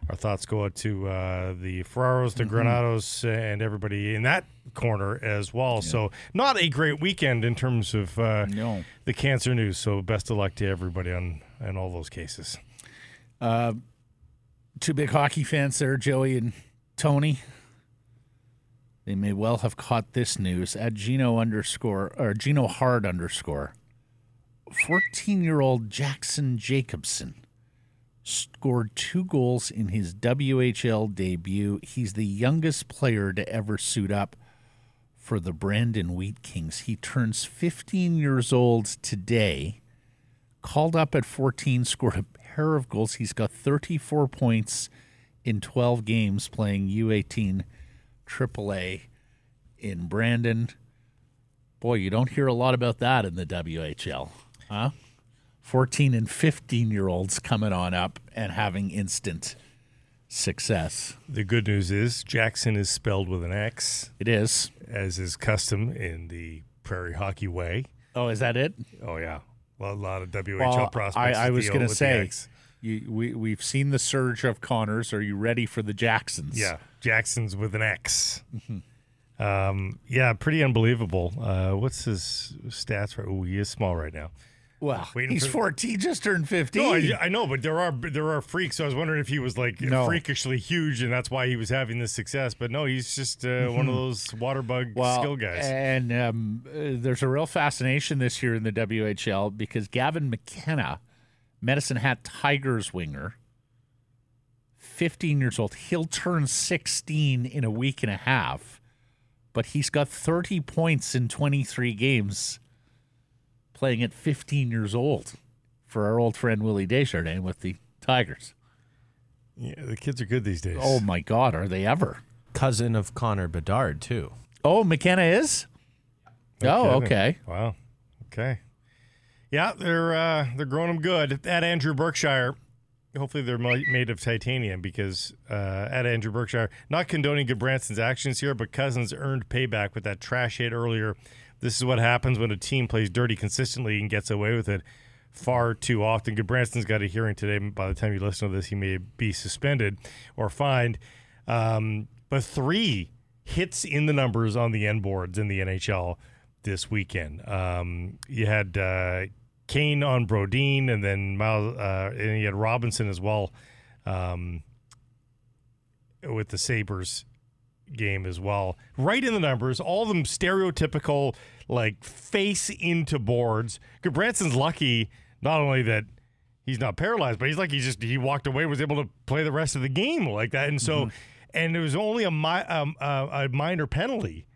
our thoughts go out to uh, the Ferraros, the Granatos, and everybody in that corner as well. So not a great weekend in terms of uh, No. the cancer news. So best of luck to everybody on in all those cases. Two big hockey fans there, Joey and Tony. They may well have caught this news at Gino underscore or Gino Hard underscore. 14 year old Jackson Jacobson scored two goals in his WHL debut. He's the youngest player to ever suit up for the Brandon Wheat Kings. He turns 15 years old today called up at 14, scored a pair of goals. He's got 34 points in 12 games playing U18 AAA in Brandon. Boy, you don't hear a lot about that in the WHL, huh? 14 and 15 year olds coming on up and having instant success. The good news is Jackson is spelled with an X, It is. as is custom in the Prairie Hockey way. Oh, is that it? Oh yeah, a lot of WHL Well, prospects. I, I was going to say, you, we, we've seen the surge of Connors. Are you ready for the Jacksons? yeah, Jackson's with an X. Mm-hmm. Um, yeah, pretty unbelievable. Uh, what's his stats? Right? Oh, he is small right now. Well, he's for- 14, just turned 15. No, I, I know, but there are there are freaks. So I was wondering if he was like No. freakishly huge, and that's why he was having this success. But no, he's just uh, one of those water bug Mm-hmm. well, skill guys. And um, uh, there's a real fascination this year in the WHL because Gavin McKenna, Medicine Hat Tigers winger, 15 years old, he'll turn 16 in a week and a half, but he's got 30 points in 23 games playing at 15 years old for our old friend Willie Desjardins with the Tigers. yeah, the kids are good these days. Oh my God, are they ever? Cousin of Connor Bedard, too. Oh, McKenna is? No oh, kidding. okay. Wow. Okay. Yeah, they're uh, they're growing them good. At Andrew Berkshire, hopefully they're made of titanium because uh, at Andrew Berkshire, not condoning Gudbranson's actions here, but Cousins earned payback with that trash hit earlier. This is what happens when a team plays dirty consistently and gets away with it far too often. Gudbranson's got a hearing today. By the time you listen to this, he may be suspended or fined. Um, but three hits in the numbers on the end boards in the NHL this weekend. Um, you had uh, Kane on Brodin, and then Miles, uh, and you had Robinson as well um, with the Sabres game as well. Right in the numbers, all of them stereotypical, like face into boards. Gudbranson's lucky not only that he's not paralyzed, but he's like he just he walked away, was able to play the rest of the game like that, and so and it was only a mi- um, uh, a minor penalty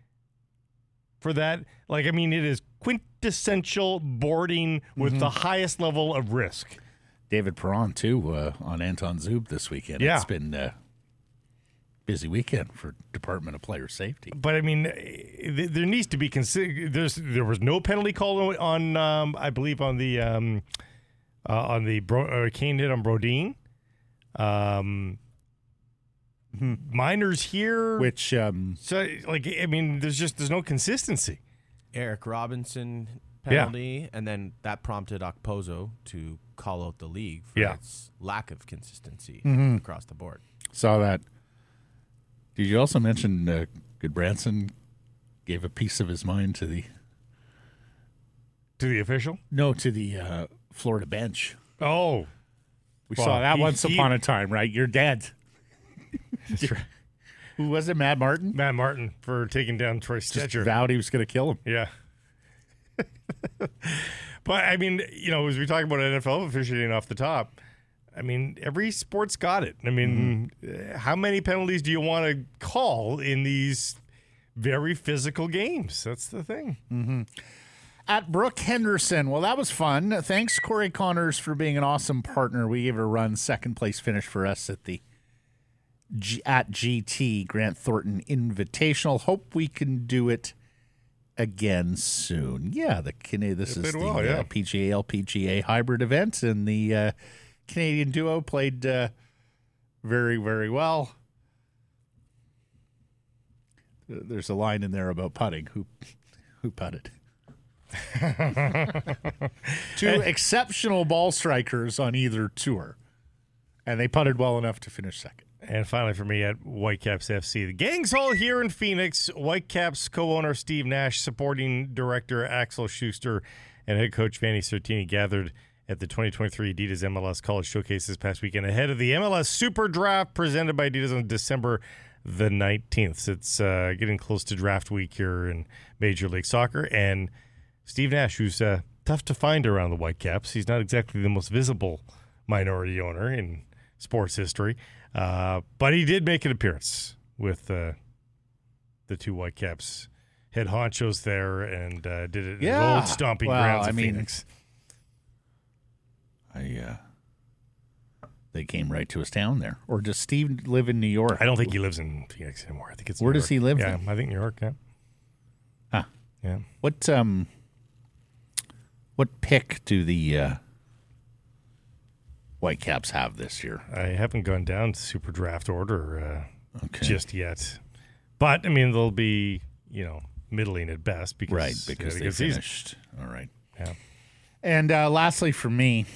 for that. Like I mean, it is quintessential boarding with the highest level of risk. David Perron too uh, on Anton Zub this weekend. Yeah. It's been uh, busy weekend for Department of Player Safety. But I mean, eh, there needs to be consider. There's there was no penalty call on, um, I believe on the um, uh, on the Bro- uh, Kane hit on Brodin. Um, minors here, Which um, so like I mean, there's just there's no consistency. Eric Robinson Yeah. penalty, and then that prompted Okposo to call out the league for Yeah. its lack of consistency Mm-hmm. across the board. saw that. Did you also mention uh, Gudbranson gave a piece of his mind to the To the official. no to the uh, Florida bench? Oh, We Well, saw that he- once he- upon a time, right? You're dead. [laughs] Who was it? Matt Martin. Matt Martin for taking down Troy Just Stecher. vowed he was going to kill him. Yeah. [laughs] but I mean, you know, as we talk about NFL officiating off the top, I mean, every sport's got it. I mean, uh, how many penalties do you want to call in these very physical games? That's the thing. At Brooke Henderson. Well, that was fun. Thanks, Corey Conners, for being an awesome partner. We gave it a run. Second place finish for us at the G- at GT Grant Thornton Invitational. Hope we can do it again soon. Yeah, the This It is the well, yeah. uh, PGA LPGA hybrid event, and the uh, Canadian duo played uh, very very well. There's a line in there about putting. Who who putted? [laughs] Two exceptional ball strikers on either tour, and they putted well enough to finish second. And finally, for me at Whitecaps FC, the gang's all here in Phoenix. Whitecaps co-owner Steve Nash, supporting director Axel Schuster, and head coach Vanni Sartini gathered at the 2023 Adidas MLS College Showcase this past weekend ahead of the MLS Super Draft presented by Adidas on December the 19th. It's uh, getting close to draft week here in Major League Soccer, and Steve Nash, who's uh, tough to find around the Whitecaps, he's not exactly the most visible minority owner in sports history. Uh, but he did make an appearance with uh, the two Whitecaps head honchos there and uh, did it in Yeah. the old stomping Well, grounds I of mean, Phoenix. I uh, they came right to his town there, or does Steve live in New York? I don't think he lives in Phoenix anymore. I think it's Where New does York. he live Yeah, then? I think New York. Yeah, Huh. yeah. What um, what pick do the uh, Whitecaps have this year? I haven't gone down to super draft order uh, Okay, just yet, but I mean they'll be you know middling at best because right because had a they good season. finished. All right. Yeah. And uh, lastly, for me,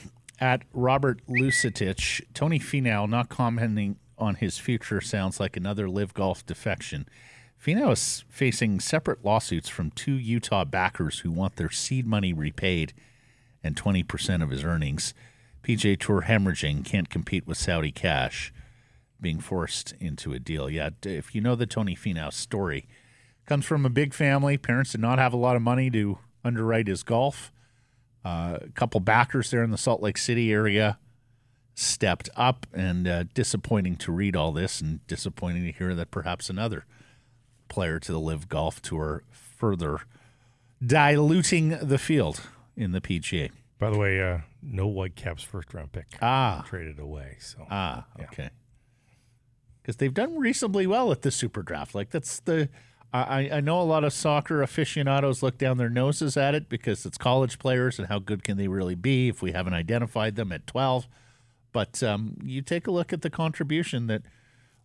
at Robert Lusetich, Tony Finau not commenting on his future sounds like another LIV Golf defection. Finau is facing separate lawsuits from two Utah backers who want their seed money repaid and 20% of his earnings. PGA Tour hemorrhaging can't compete with Saudi cash, being forced into a deal. Yeah, if you know the Tony Finau story, comes from a big family. Parents did not have a lot of money to underwrite his golf. Uh, a couple backers there in the Salt Lake City area stepped up, and uh, disappointing to read all this, and disappointing to hear that perhaps another player to the LIV Golf Tour further diluting the field in the PGA. By the way, uh, no Whitecaps first round pick Ah, traded away. So ah, okay. Because they've done reasonably well at the Super Draft. Like that's the. I, I know a lot of soccer aficionados look down their noses at it because it's college players and how good can they really be if we haven't identified them at 12. But um, you take a look at the contribution that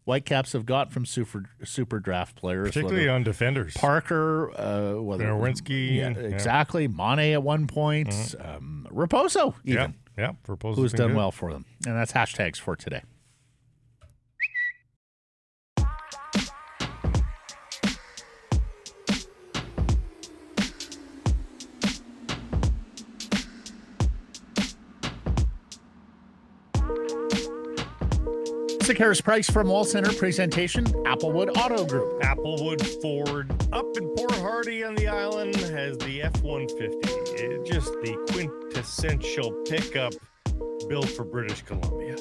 Whitecaps have got from super super draft players, particularly on defenders. Parker, uh, whether Nerwinski, yeah, yeah. Mm-hmm. exactly, Mane at one point, um, Raposo yeah, even, yeah. For Pozo's who's done good. well for them, and that's hashtags for today. Sekeres Price from Wall Center presentation, Applewood Auto Group. Applewood Ford up in Port Hardy on the island has the F 150. It just the quintessential pickup built for British Columbia.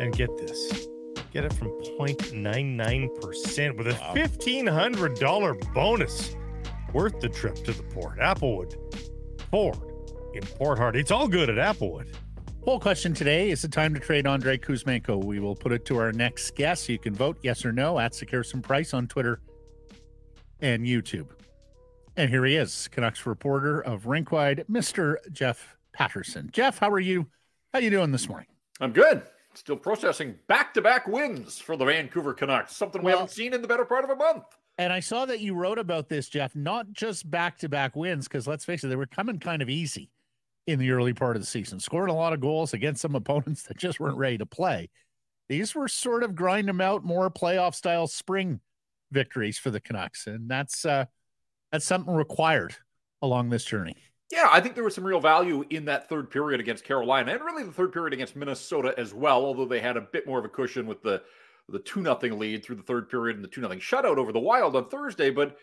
And get this get it from 0.99% with a $1,500 bonus worth the trip to the port. Applewood Ford in Port Hardy. It's all good at Applewood Poll question today is it time to trade Andrei Kuzmenko? We will put it to our next guest. You can vote yes or no at Sekeres and Price on Twitter and YouTube. And here he is, Canucks reporter of Rink Wide, Mr. Jeff Paterson. Jeff, how are you? How are you doing this morning? I'm good. Still processing back-to-back wins for the Vancouver Canucks, something we Well- haven't seen in the better part of a month. And I saw that you wrote about this, Jeff, not just back to back wins, because let's face it, they were coming kind of easy in the early part of the season, scoring a lot of goals against some [laughs] opponents that just weren't ready to play. These were sort of grind them out, more playoff style spring victories for the Canucks. And that's uh that's something required along this journey. Yeah, I think there was some real value in that third period against Carolina, and really the third period against Minnesota as well. Although they had a bit more of a cushion with the the two nothing lead through the third period and the two nothing shutout over the Wild on Thursday, but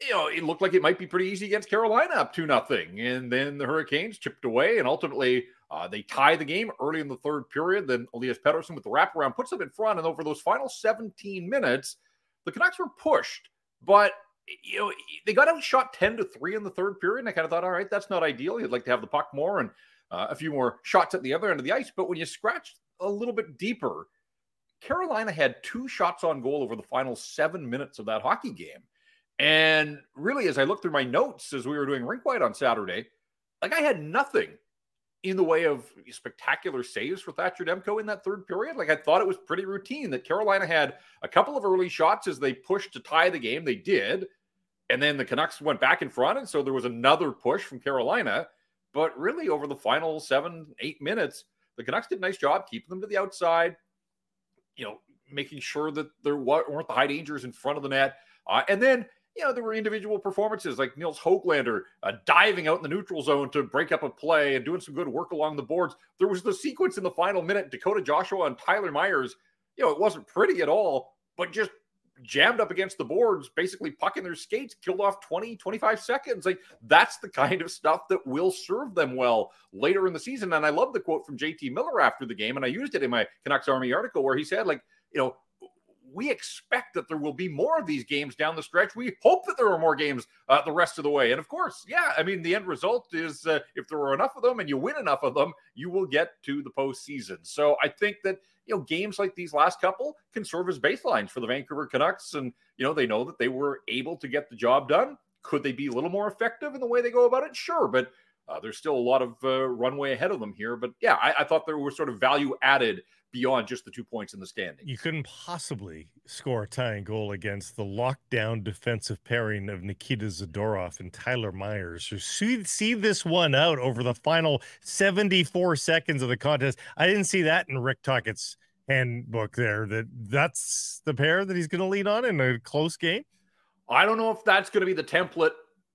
you know it looked like it might be pretty easy against Carolina up two nothing, and then the Hurricanes chipped away, and ultimately uh, they tie the game early in the third period. Then Elias Pettersson with the wraparound puts them in front, and over those final 17 minutes, the Canucks were pushed, but you know, they got outshot 10 to 3 in the third period. And I kind of thought, all right, that's not ideal. You'd like to have the puck more and uh, a few more shots at the other end of the ice. But when you scratch a little bit deeper, Carolina had two shots on goal over the final seven minutes of that hockey game. And really, as I looked through my notes as we were doing Rink Wide on Saturday, like I had nothing in the way of spectacular saves for Thatcher Demko in that third period. Like I thought it was pretty routine that Carolina had a couple of early shots as they pushed to tie the game. They did. And then the Canucks went back in front. And so there was another push from Carolina. But really, over the final seven, eight minutes, the Canucks did a nice job keeping them to the outside, you know, making sure that there weren't the high dangers in front of the net. Uh, and then, you know, there were individual performances like Nils Hoglander uh, diving out in the neutral zone to break up a play and doing some good work along the boards. There was the sequence in the final minute, Dakota Joshua and Tyler Myers. You know, it wasn't pretty at all, but just jammed up against the boards, basically pucking their skates, killed off 20, 25 seconds. Like that's the kind of stuff that will serve them well later in the season. And I love the quote from JT Miller after the game, and I used it in my Canucks Army article where he said, like, you know, we expect that there will be more of these games down the stretch. We hope that there are more games uh, the rest of the way. And of course, yeah, I mean, the end result is uh, if there are enough of them and you win enough of them, you will get to the postseason. So I think that, you know, games like these last couple can serve as baselines for the Vancouver Canucks. And, you know, they know that they were able to get the job done. Could they be a little more effective in the way they go about it? Sure. But uh, there's still a lot of uh, runway ahead of them here. But yeah, I, I thought there was sort of value added beyond just the two points in the standing. You couldn't possibly score a tying goal against the lockdown defensive pairing of Nikita Zadorov and Tyler Myers, who see, see this one out over the final 74 seconds of the contest. I didn't see that in Rick Tocchet's handbook there. That that's the pair that he's going to lean on in a close game. I don't know if that's going to be the template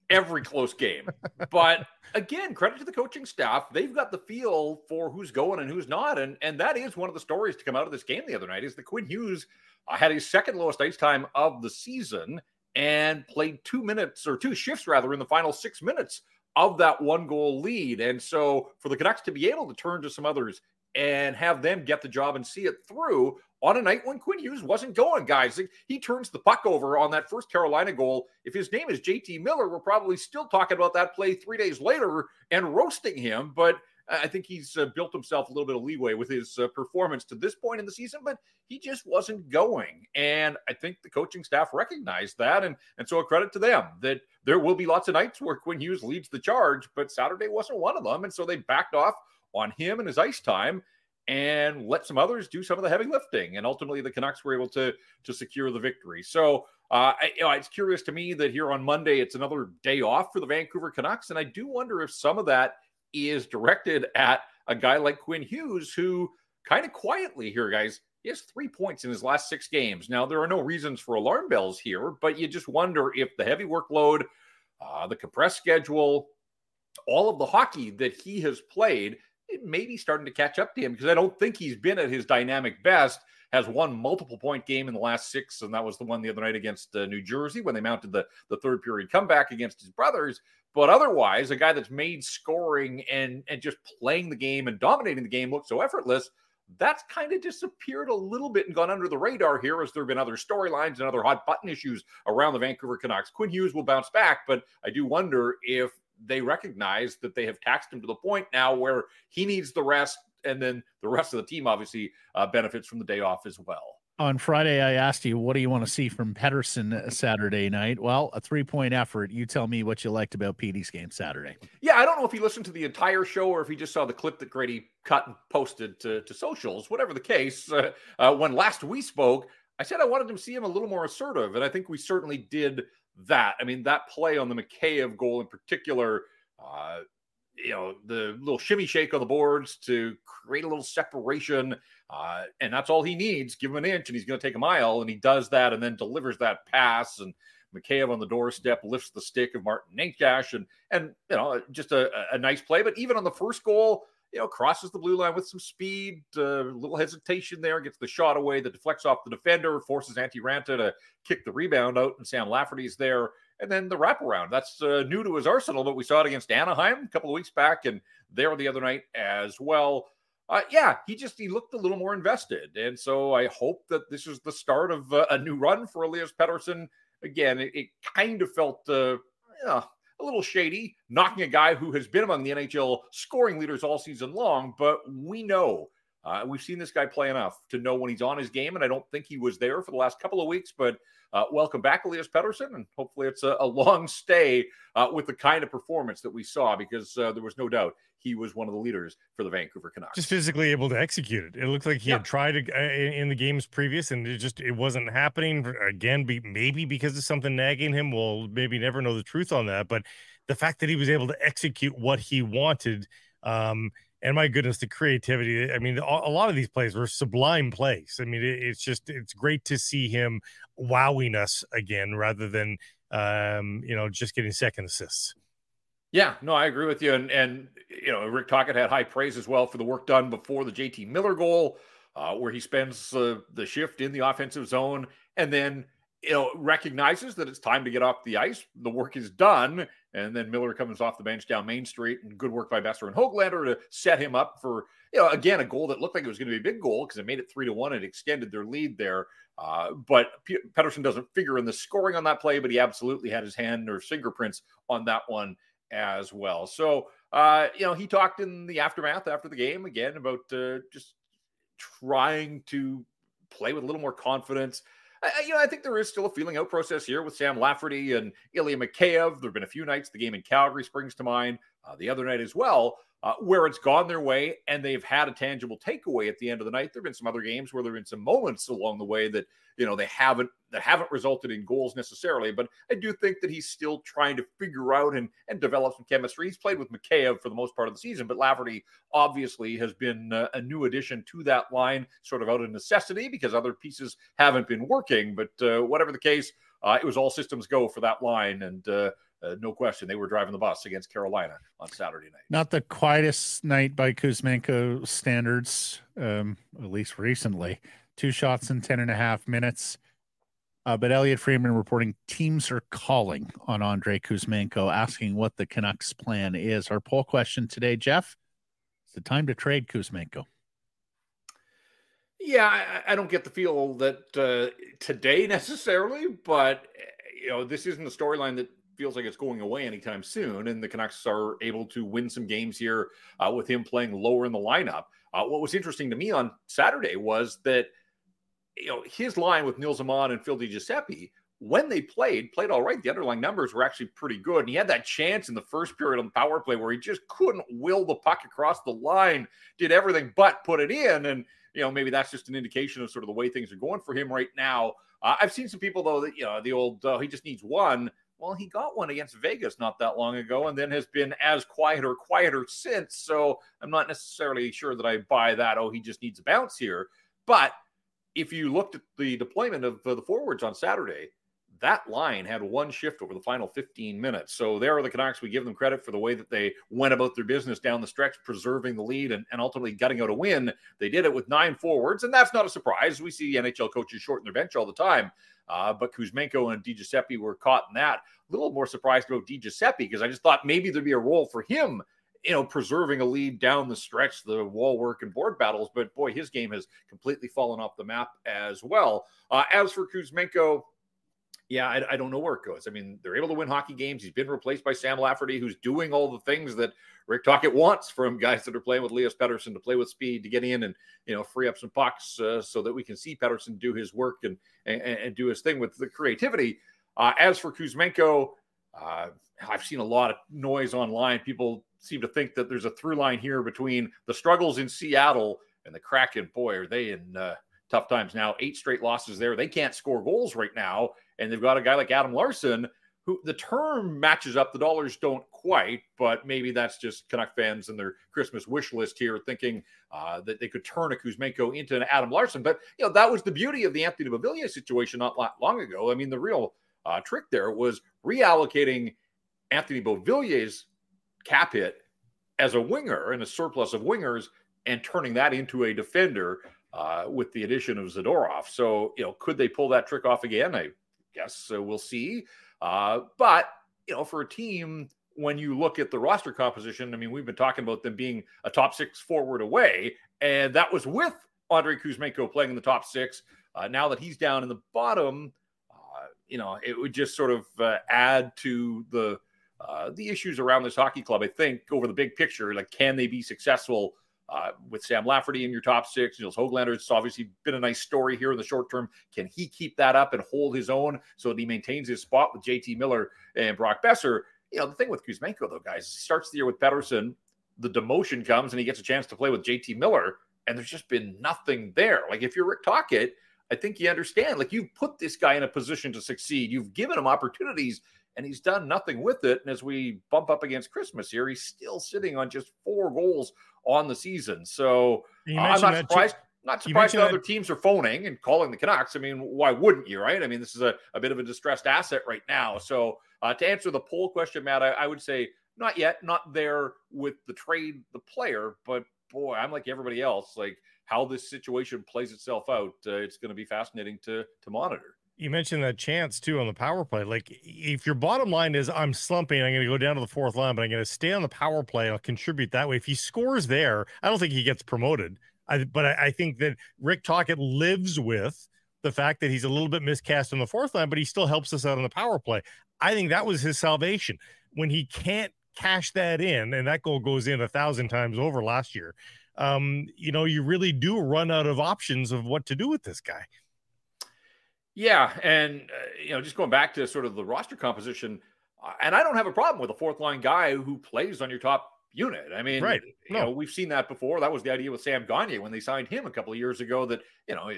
every close game. But again, credit to the coaching staff. They've got the feel for who's going and who's not. And, and that is one of the stories to come out of this game the other night is that Quinn Hughes uh, had his second lowest ice time of the season and played two minutes or two shifts rather in the final six minutes of that one goal lead. And so for the Canucks to be able to turn to some others and have them get the job and see it through on a night when Quinn Hughes wasn't going, guys. He turns the puck over on that first Carolina goal. If his name is JT Miller, we're probably still talking about that play three days later and roasting him. But I think he's uh, built himself a little bit of leeway with his uh, performance to this point in the season, but he just wasn't going. And I think the coaching staff recognized that. And, and so a credit to them that there will be lots of nights where Quinn Hughes leads the charge, but Saturday wasn't one of them. And so they backed off on him and his ice time and let some others do some of the heavy lifting. And ultimately, the Canucks were able to to secure the victory. So, uh, I, you know, it's curious to me that here on Monday it's another day off for the Vancouver Canucks, and I do wonder if some of that is directed at a guy like Quinn Hughes, who kind of quietly here, guys. He has three points in his last six games. Now, there are no reasons for alarm bells here, but you just wonder if the heavy workload, uh, the compressed schedule, all of the hockey that he has played it may be starting to catch up to him because I don't think he's been at his dynamic best. Has won multiple point game in the last six, and that was the one the other night against uh, New Jersey when they mounted the the third period comeback against his brothers. But otherwise, a guy that's made scoring and and just playing the game and dominating the game look so effortless. That's kind of disappeared a little bit and gone under the radar here as there have been other storylines and other hot button issues around the Vancouver Canucks. Quinn Hughes will bounce back, but I do wonder if they recognize that they have taxed him to the point now where he needs the rest and then the rest of the team obviously uh, benefits from the day off as well on Friday, I asked you, what do you want to see from Pettersson Saturday night? Well, a three point effort. You tell me what you liked about Petey's game Saturday. Yeah, I don't know if he listened to the entire show or if he just saw the clip that Grady cut and posted to, to socials. Whatever the case, uh, uh, when last we spoke, I said I wanted to see him a little more assertive, and I think we certainly did that. I mean, that play on the Mikheyev goal in particular. Uh, you know the little shimmy shake on the boards to create a little separation uh, and that's all he needs give him an inch and he's going to take a mile and he does that and then delivers that pass and Mikheyev on the doorstep lifts the stick of Martin Necas and and you know just a, a nice play but even on the first goal you know crosses the blue line with some speed a uh, little hesitation there gets the shot away that deflects off the defender forces Antti Raanta to kick the rebound out and Sam Lafferty's there and then the wraparound. That's uh, new to his arsenal, but we saw it against Anaheim a couple of weeks back and there the other night as well. Uh, yeah, he just he looked a little more invested, and so I hope that this is the start of uh, a new run for Elias Pettersson. Again, it, it kind of felt uh, yeah, little shady, knocking a guy who has been among the NHL scoring leaders all season long. But we know uh, we've seen this guy play enough to know when he's on his game, and I don't think he was there for the last couple of weeks. But uh, welcome back, Elias Pettersson, and hopefully it's a, a long [laughs] stay uh, with the kind of performance that we saw because uh, there was no doubt he was one of the leaders for the Vancouver Canucks. Just physically able to execute it. It looked like he yeah. had tried uh, in the games previous, and it just it wasn't happening. Again, maybe because of something nagging him. We'll maybe never know the truth on that, but the fact that he was able to execute what he wanted. Um, and my goodness, the creativity. I mean, a lot of these plays were sublime plays. I mean, it's just it's great to see him wowing us again rather than um, you know just getting second assists. Yeah, no, I agree with you. And and you know, Rick Tocchet had high praise as well for the work done before the JT Miller goal, uh, where he spends uh, the shift in the offensive zone and then you know recognizes that it's time to get off the ice. The work is done, and then Miller comes off the bench down Main Street, and good work by Boeser and Hoglander to set him up for, you know, again, a goal that looked like it was going to be a big goal because it made it three to one and extended their lead there. Uh, but P- Pettersson doesn't figure in the scoring on that play, but he absolutely had his hand or fingerprints on that one as well. So, uh, you know, he talked in the aftermath after the game again about uh, just trying to play with a little more confidence. I, you know, I think there is still a feeling out process here with Sam Lafferty and Ilya Mikheyev. There have been a few nights, the game in Calgary springs to mind, uh, the other night as well, uh, where it's gone their way and they've had a tangible takeaway at the end of the night. There have been some other games where there have been some moments along the way that you know they haven't that haven't resulted in goals necessarily. But I do think that he's still trying to figure out and and develop some chemistry. He's played with Mikheyev for the most part of the season, but Lafferty obviously has been uh, a new addition to that line, sort of out of necessity because other pieces haven't been working. But uh, whatever the case, uh, it was all systems go for that line, and uh, no question, they were driving the bus against Carolina on Saturday night. Not the quietest night by Kuzmenko standards, um, at least recently. Two shots in 10 and a half minutes. Uh, but Elliotte Friedman reporting teams are calling on Andrei Kuzmenko, asking what the Canucks' plan is. Our poll question today, Jeff, is it time to trade Kuzmenko? Yeah, I, I don't get the feel that uh, today [laughs] necessarily, but you know, this isn't a storyline that feels like it's going away anytime soon. And the Canucks are able to win some games here uh, with him playing lower in the lineup. Uh, what was interesting to me on Saturday was that you know his line with Nils Aman and Phil Giuseppe when they played, played all right. The underlying numbers were actually pretty good. And he had that chance in the first period on the power play where he just couldn't will the puck across the line, did everything but put it in. And, you know, maybe that's just an indication of sort of the way things are going for him right now. Uh, I've seen some people, though, that, you know, the old, uh, he just needs one. Well, he got one against Vegas not that long ago and then has been as quiet or quieter since. So I'm not necessarily sure that I buy that. Oh, he just needs a bounce here. But if you looked at the deployment of uh, the forwards on Saturday, that line had one shift over the final 15 minutes. So there are the Canucks. We give them credit for the way that they went about their business down the stretch, preserving the lead and, and ultimately gutting out a win. They did it with nine forwards, and that's not a surprise. We see NHL coaches shorten their bench all the time. Uh, but Kuzmenko and Di Giuseppe were caught in that. A little more surprised about Di Giuseppe because I just thought maybe there'd be a role for him, you know, preserving a lead down the stretch, the wall work and board battles. But boy, his game has completely fallen off the map as well. Uh, as for Kuzmenko, yeah, I, I, don't know where it goes. I mean, they're able to win hockey games. He's been replaced by Sam Lafferty, who's doing all the things that Rick Tocchet wants from guys that are playing with Elias Pettersson to play with speed, to get in and you know free up some pucks uh, so that we can see Pettersson do his work and and, and do his thing with the creativity. Uh, as for Kuzmenko, uh, I've seen a lot of noise online. People seem to think that there's a through line here between the struggles in Seattle and the Kraken. Boy, are they in uh, tough times now. Eight straight losses there. They can't score goals right now and they've got a guy like Adam Larsson who the term matches up. The dollars don't quite, but maybe that's just Canuck fans and their Christmas wish list here thinking uh, that they could turn a Kuzmenko into an Adam Larsson. But, you know, that was the beauty of the Anthony Beauvillier situation not long ago. I mean, the real uh, trick there was reallocating Anthony Beauvillier's cap hit as a winger and a surplus of wingers and turning that into a defender uh, with the addition of Zadorov. So, you know, could they pull that trick off again? I guess So we'll see. Uh, but you know, for a team, when you look at the roster composition, I mean, we've been talking about them being a top six forward away, and that was with Andrei Kuzmenko playing in the top six. Uh, now that he's down in the bottom, uh, you know, it would just sort of uh, add to the uh, the issues around this hockey club. I think over the big picture, like, can they be successful? Uh, with Sam Lafferty in your top six. Nils Hoglander, it's obviously been a nice story here in the short term. Can he keep that up and hold his own so that he maintains his spot with JT Miller and Brock Boeser? You know, the thing with Kuzmenko, though, guys, he starts the year with Pettersson. The demotion comes and he gets a chance to play with JT Miller, and there's just been nothing there. Like, if you're Rick Tocchet, I think you understand. Like, you've put this guy in a position to succeed, you've given him opportunities and he's done nothing with it. And as we bump up against Christmas here, he's still sitting on just four goals on the season. So I'm not surprised. Too. Not surprised that other teams are phoning and calling the Canucks. I mean, why wouldn't you, right? I mean, this is a, a bit of a distressed asset right now. So uh, to answer the poll question, Matt, I, I would say not yet, not there with the trade, the player, but boy, I'm like everybody else. Like how this situation plays itself out, uh, it's going to be fascinating to to monitor. You mentioned that chance too on the power play. Like if your bottom line is I'm slumping, I'm going to go down to the fourth line, but I'm going to stay on the power play. I'll contribute that way. If he scores there, I don't think he gets promoted. I, but I, I think that Rick Tocchet lives with the fact that he's a little bit miscast on the fourth line, but he still helps us out on the power play. I think that was his salvation when he can't cash that in, and that goal goes in a thousand times over last year. Um, you know, you really do run out of options of what to do with this guy. Yeah, and uh, you know, just going back to sort of the roster composition, uh, and I don't have a problem with a fourth line guy who plays on your top unit. I mean, right? No. You know, we've seen that before. That was the idea with Sam Gagner when they signed him a couple of years ago. That you know,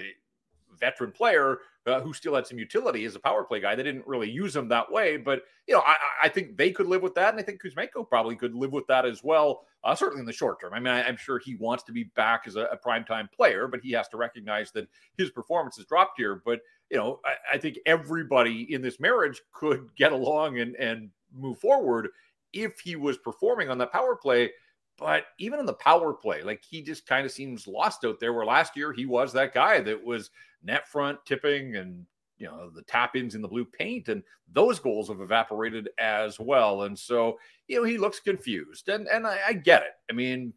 veteran player uh, who still had some utility as a power play guy. They didn't really use him that way, but you know, I, I think they could live with that, and I think Kuzmenko probably could live with that as well. Uh, certainly in the short term. I mean, I, am sure he wants to be back as a, a primetime player, but he has to recognize that his performance has dropped here. But you know, I, I, think everybody in this marriage could get along and and move forward if he was performing on the power play. But even in the power play, like he just kind of seems lost out there. Where last year he was that guy that was net front tipping and you know the tap ins in the blue paint, and those goals have evaporated as well. And so you know he looks confused, and and I, I get it. I mean,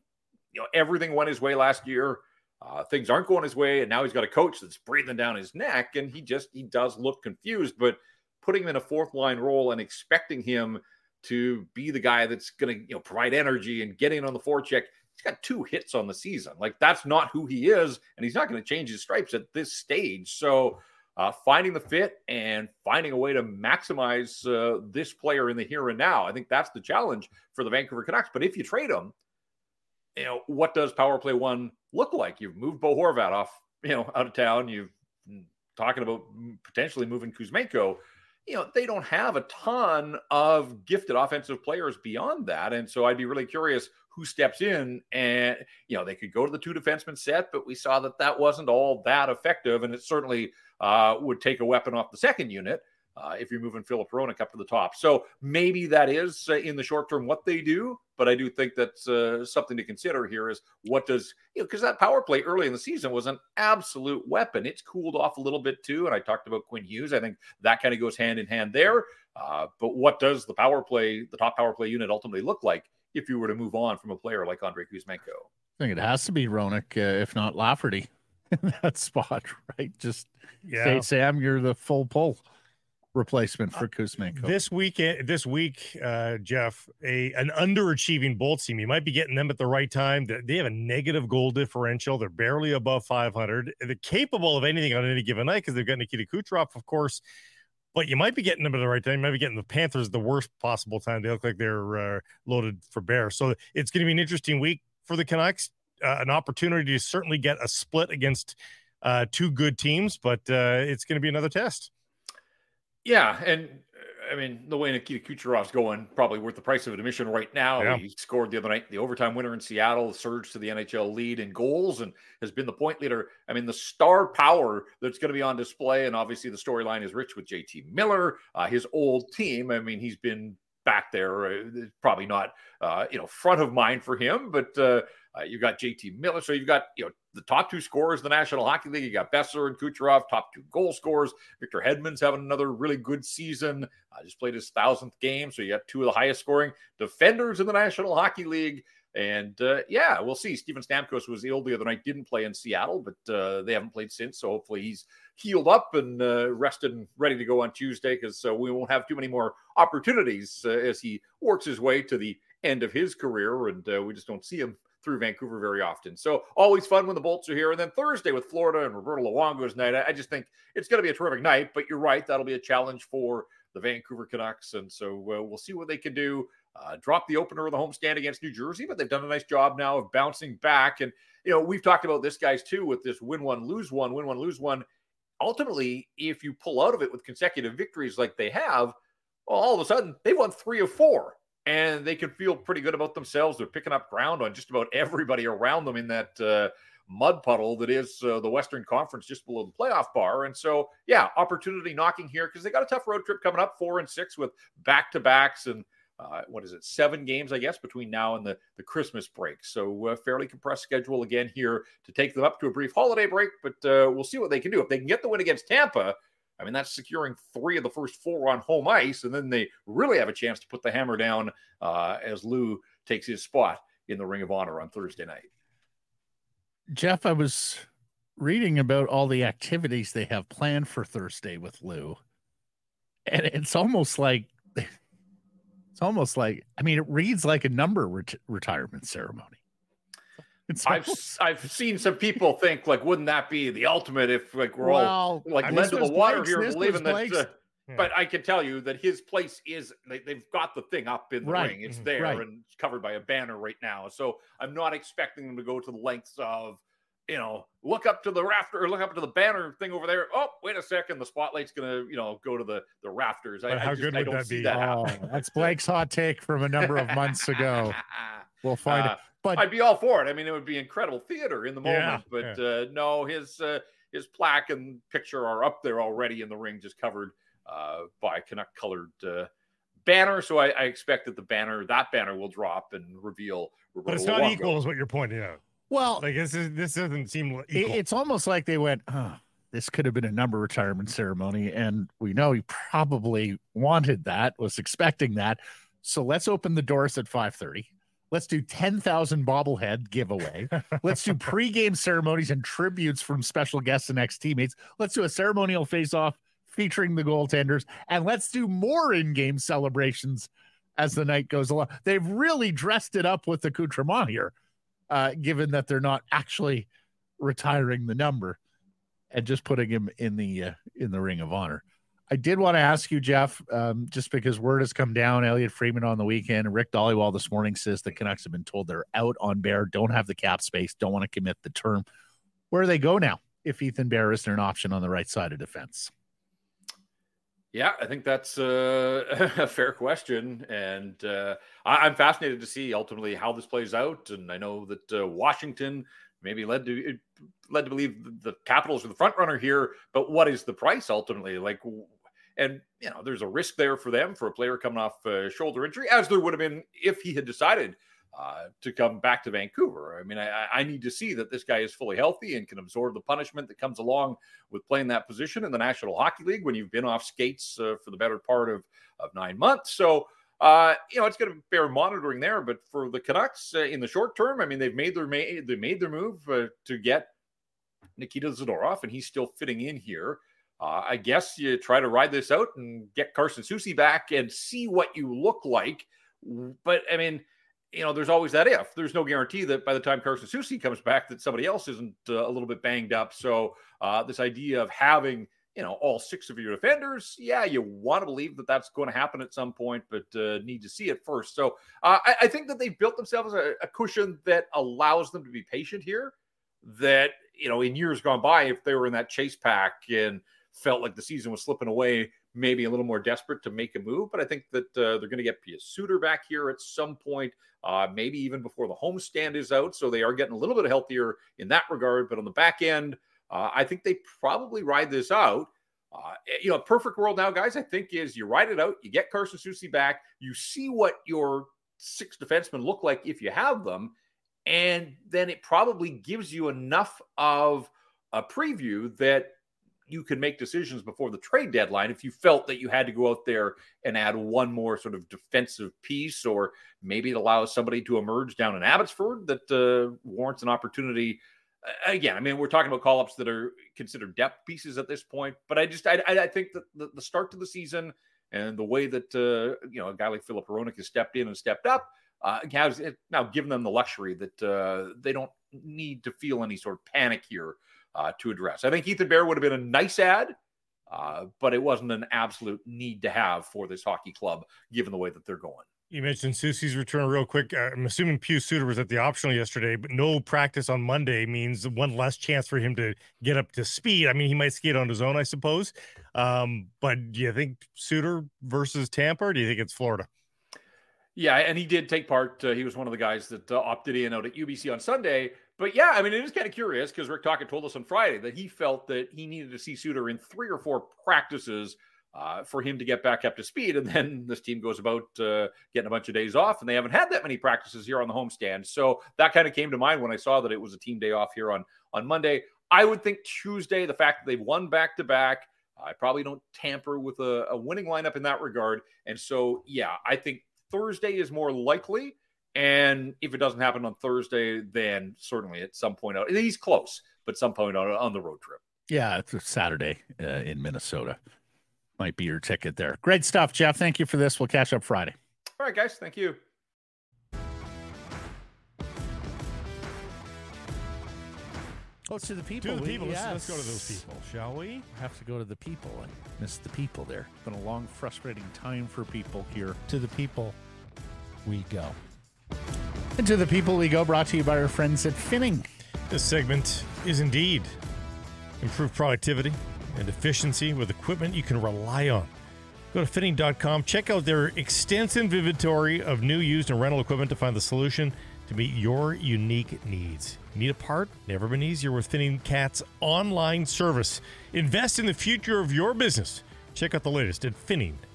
you know everything went his way last year uh, things aren't going his way, and now he's got a coach that's breathing down his neck, and he just he does look confused. But putting him in a fourth line role and expecting him to be the guy that's going to you know provide energy and getting on the forecheck, he's got two hits on the season. Like that's not who he is, and he's not going to change his stripes at this stage. So. Uh, finding the fit and finding a way to maximize uh, this player in the here and now. I think that's the challenge for the Vancouver Canucks. But if you trade him, you know, what does power play one look like? You've moved Bo Horvat off, you know, out of town. You've talking about potentially moving Kuzmenko. You know, they don't have a ton of gifted offensive players beyond that. And so I'd be really curious who steps in and, you know, they could go to the two defenseman set, but we saw that that wasn't all that effective. And it certainly uh, would take a weapon off the second unit uh, if you're moving Filip Hronek up to the top. So maybe that is uh, in the short term what they do, but I do think that's uh, something to consider here is what does, you know, because that power play early in the season was an absolute weapon. It's cooled off a little bit too. And I talked about Quinn Hughes. I think that kind of goes hand in hand there. Uh, but what does the power play, the top power play unit ultimately look like if you were to move on from a player like Andrei Kuzmenko? I think it has to be Hronek, uh, if not Lafferty [laughs] in that spot, [laughs] right? Just yeah. say, Sam, you're the full pull. Replacement for Kuzmenko. This weekend, this week, uh, Jeff, a an underachieving Bolts team. You might be getting them at the right time. They have a negative goal differential. They're barely above 500. They're capable of anything on any given night because they've got Nikita Kucherov, of course. But you might be getting them at the right time. You might be getting the Panthers the worst possible time. They look like they're uh, loaded for bear. So it's going to be an interesting week for the Canucks. Uh, an opportunity to certainly get a split against uh, two good teams, but uh, it's going to be another test. Yeah, and uh, I mean the way Nikita Kucherov's going, probably worth the price of admission right now. Yeah. He scored the other night, the overtime winner in Seattle, surged to the NHL lead in goals, and has been the point leader. I mean, the star power that's going to be on display, and obviously the storyline is rich with JT Miller, uh, his old team. I mean, he's been back there, uh, probably not uh, you know front of mind for him, but uh, uh, you've got JT Miller. So you've got, you know, the top two scorers in the National Hockey League. You got Boeser and Kucherov, top two goal scorers. Victor Hedman's having another really good season. Uh, just played his thousandth game. So you got two of the highest scoring defenders in the National Hockey League. And uh, yeah, we'll see. Steven Stamkos was ill the other night, didn't play in Seattle, but uh, they haven't played since. So hopefully he's healed up and uh, rested and ready to go on Tuesday because uh, we won't have too many more opportunities uh, as he works his way to the end of his career. And uh, we just don't see him through Vancouver very often. So always fun when the Bolts are here. And then Thursday with Florida and Roberto Luongo's night, I, I just think it's going to be a terrific night. But you're right, that'll be a challenge for the Vancouver Canucks. And so uh, we'll see what they can do. Uh, drop the opener of the homestand against New Jersey, but they've done a nice job now of bouncing back. And, you know, we've talked about this, guys, too, with this win one, lose one, win one, lose one. Ultimately, if you pull out of it with consecutive victories like they have, well, all of a sudden they've won three of four and they can feel pretty good about themselves. They're picking up ground on just about everybody around them in that uh, mud puddle that is uh, the Western Conference, just below the playoff bar. And so, yeah, opportunity knocking here because they got a tough road trip coming up, four and six with back to backs and. Uh, what is it? Seven games, I guess, between now and the, the Christmas break. So, uh, fairly compressed schedule again here to take them up to a brief holiday break. But uh, we'll see what they can do. If they can get the win against Tampa, I mean, that's securing three of the first four on home ice, and then they really have a chance to put the hammer down uh, as Lou takes his spot in the Ring of Honor on Thursday night. Jeff, I was reading about all the activities they have planned for Thursday with Lou, and it's almost like [laughs] it's almost like I mean, it reads like a number ret- retirement ceremony. [laughs] I've I've seen some people think like, wouldn't that be the ultimate if like we're well, all like I led to the water here, believing that. Uh, yeah. But I can tell you that his place is they, have got the thing up in the right. ring. It's mm-hmm. there right. and it's covered by a banner right now. So I'm not expecting them to go to the lengths of you know, look up to the rafter or look up to the banner thing over there. Oh, wait a second, the spotlight's gonna, you know, go to the the rafters. I, how I just, good would that be? That oh, that's Blake's hot take from a number of months ago. [laughs] We'll find uh, it. But I'd be all for it. I mean, it would be incredible theater in the moment. Yeah, but yeah. Uh, no, his uh, his plaque and picture are up there already in the ring, just covered uh, by Canuck colored uh, banner. So I, I, expect that the banner, that banner, will drop and reveal. Roberto but it's not Luongo. equal, is what you're pointing out. Well, like this is this doesn't seem equal. It's almost like they went, oh, this could have been a number retirement ceremony, and we know he probably wanted that, was expecting that. So let's open the doors at five thirty Let's do 10,000 bobblehead giveaway. [laughs] Let's do pregame ceremonies and tributes from special guests and ex teammates. Let's do a ceremonial face off featuring the goaltenders. And let's do more in game celebrations as the night goes along. They've really dressed it up with the accoutrement here, uh, given that they're not actually retiring the number and just putting him in the uh, in the ring of honor. I did want to ask you, Jeff, um, just because word has come down. Elliotte Friedman on the weekend, Rick Dhaliwal this morning says the Canucks have been told they're out on Bear, don't have the cap space, don't want to commit the term. Where do they go now if Ethan Bear isn't an option on the right side of defense? Yeah, I think that's uh, [laughs] a fair question, and uh, I, am fascinated to see ultimately how this plays out. And I know that uh, Washington maybe led to led to believe the Capitals are the front runner here, but what is the price ultimately? Like, and, you know, there's a risk there for them for a player coming off a shoulder injury, as there would have been if he had decided uh, to come back to Vancouver. I mean, I, I, need to see that this guy is fully healthy and can absorb the punishment that comes along with playing that position in the National Hockey League when you've been off skates uh, for the better part of, of nine months. So, uh, you know, it's going to bear monitoring there. But for the Canucks uh, in the short term, I mean, they've made their ma- they made their move uh, to get Nikita Zadorov, and he's still fitting in here. Uh, I guess you try to ride this out and get Carson Soucy back and see what you look like. But I mean, you know, there's always that if. There's no guarantee that by the time Carson Soucy comes back, that somebody else isn't uh, a little bit banged up. So uh, this idea of having you know all six of your defenders, yeah, you want to believe that that's going to happen at some point, but uh, need to see it first. So uh, I, I, think that they've built themselves a, a cushion that allows them to be patient here. That you know, in years gone by, if they were in that chase pack and felt like the season was slipping away, maybe a little more desperate to make a move. But I think that uh, they're going to get Pius Suter back here at some point, uh, maybe even before the homestand is out. So they are getting a little bit healthier in that regard. But on the back end, uh, I think they probably ride this out. Uh, eh, you know, perfect world now, guys, I think is you ride it out, you get Carson Soucy back, you see what your six defensemen look like if you have them, and then it probably gives you enough of a preview that you could make decisions before the trade deadline if you felt that you had to go out there and add one more sort of defensive piece, or maybe it allows somebody to emerge down in Abbotsford that uh, warrants an opportunity. Again, I mean, we're talking about call ups that are considered depth pieces at this point, but I just I, I think that the, the start to the season and the way that uh, you know a guy like Filip Hronek has stepped in and stepped up uh, has now given them the luxury that uh, they don't need to feel any sort of panic here uh, to address. I think Ethan Bear would have been a nice ad, uh, but it wasn't an absolute need to have for this hockey club, given the way that they're going. You mentioned Soucy's return real quick. Uh, I'm assuming Pius Suter was at the optional yesterday, but no practice on Monday means one less chance for him to get up to speed. I mean, he might skate on his own, I suppose. Um, but do you think Suter versus Tampa, or do you think it's Florida? Yeah, and he did take part. Uh, he was one of the guys that uh, opted in out at UBC on Sunday. But yeah, I mean, it is kind of curious because Rick Tocchet told us on Friday that he felt that he needed to see Suter in three or four practices uh, for him to get back up to speed. And then this team goes about uh, getting a bunch of days off, and they haven't had that many practices here on the homestand. So that kind of came to mind when I saw that it was a team day off here on on Monday. I would think Tuesday, the fact that they've won back to back, I probably don't tamper with a, a winning lineup in that regard. And so, yeah, I think Thursday is more likely. And if it doesn't happen on Thursday, then certainly at some point out, he's close, but some point on, on the road trip. Yeah, it's a Saturday uh, in Minnesota. Might be your ticket there. Great stuff, Jeff. Thank you for this. We'll catch up Friday. All right, guys. Thank you. Oh, to the people. To the people. Yes. Let's, let's, go to those people, shall we? Have to go to the people. I miss the people there. Been a long, frustrating time for people here. To the people, we go. And to the people we go, brought to you by our friends at Finning. This segment is indeed improved productivity and efficiency with equipment you can rely on. Go to finning.com, check out their extensive inventory of new, used, and rental equipment to find the solution to meet your unique needs. Need a part? Never been easier with Finning Cat's online service. Invest in the future of your business. Check out the latest at finning.com.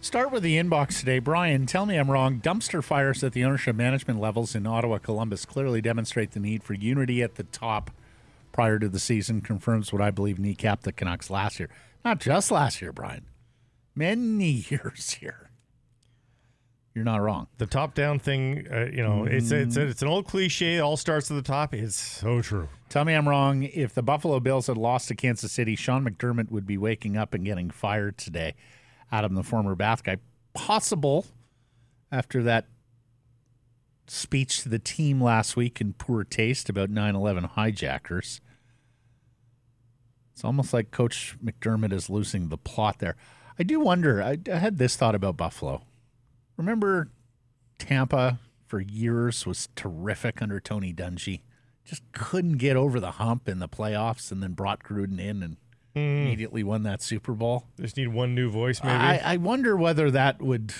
Start with the inbox today. Brian, tell me I'm wrong. Dumpster fires at the ownership management levels in Ottawa, Columbus clearly demonstrate the need for unity at the top prior to the season. Confirms what I believe kneecapped the Canucks last year. Not just last year, Brian. Many [laughs] years here. You're not wrong. The top down thing, uh, you know, mm. it's, it's it's an old cliche. It all starts at the top. It's so true. Tell me I'm wrong. If the Buffalo Bills had lost to Kansas City, Sean McDermott would be waking up and getting fired today. Adam, the former Bath guy, possible after that speech to the team last week in poor taste about 9 11 hijackers. It's almost like Coach McDermott is losing the plot there. I do wonder, I, I had this thought about Buffalo. Remember Tampa for years was terrific under Tony Dungy? just couldn't get over the hump in the playoffs and then brought Gruden in and mm. immediately won that Super Bowl. Just need one new voice, maybe. I, I wonder whether that would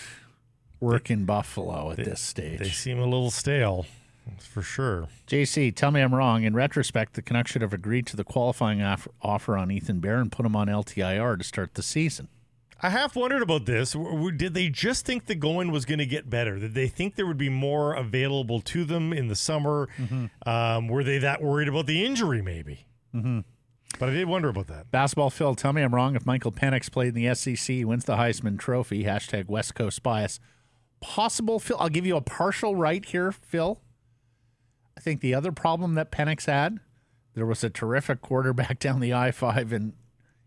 work they, in Buffalo at they, this stage. They seem a little stale. For sure. JC, tell me I'm wrong. In retrospect, the Canucks should have agreed to the qualifying offer on Ethan Bear and put him on LTIR to start the season. I half wondered about this. Did they just think the going was going to get better? Did they think there would be more available to them in the summer? Mm-hmm. Um, were they that worried about the injury, maybe? Mm-hmm. But I did wonder about that. Basketball Phil, tell me I'm wrong. If Michael Penix played in the SEC, wins the Heisman Trophy, hashtag West Coast bias. Possible, Phil. I'll give you a partial right here, Phil. I think the other problem that Penix had, there was a terrific quarterback [laughs] down the I 5 in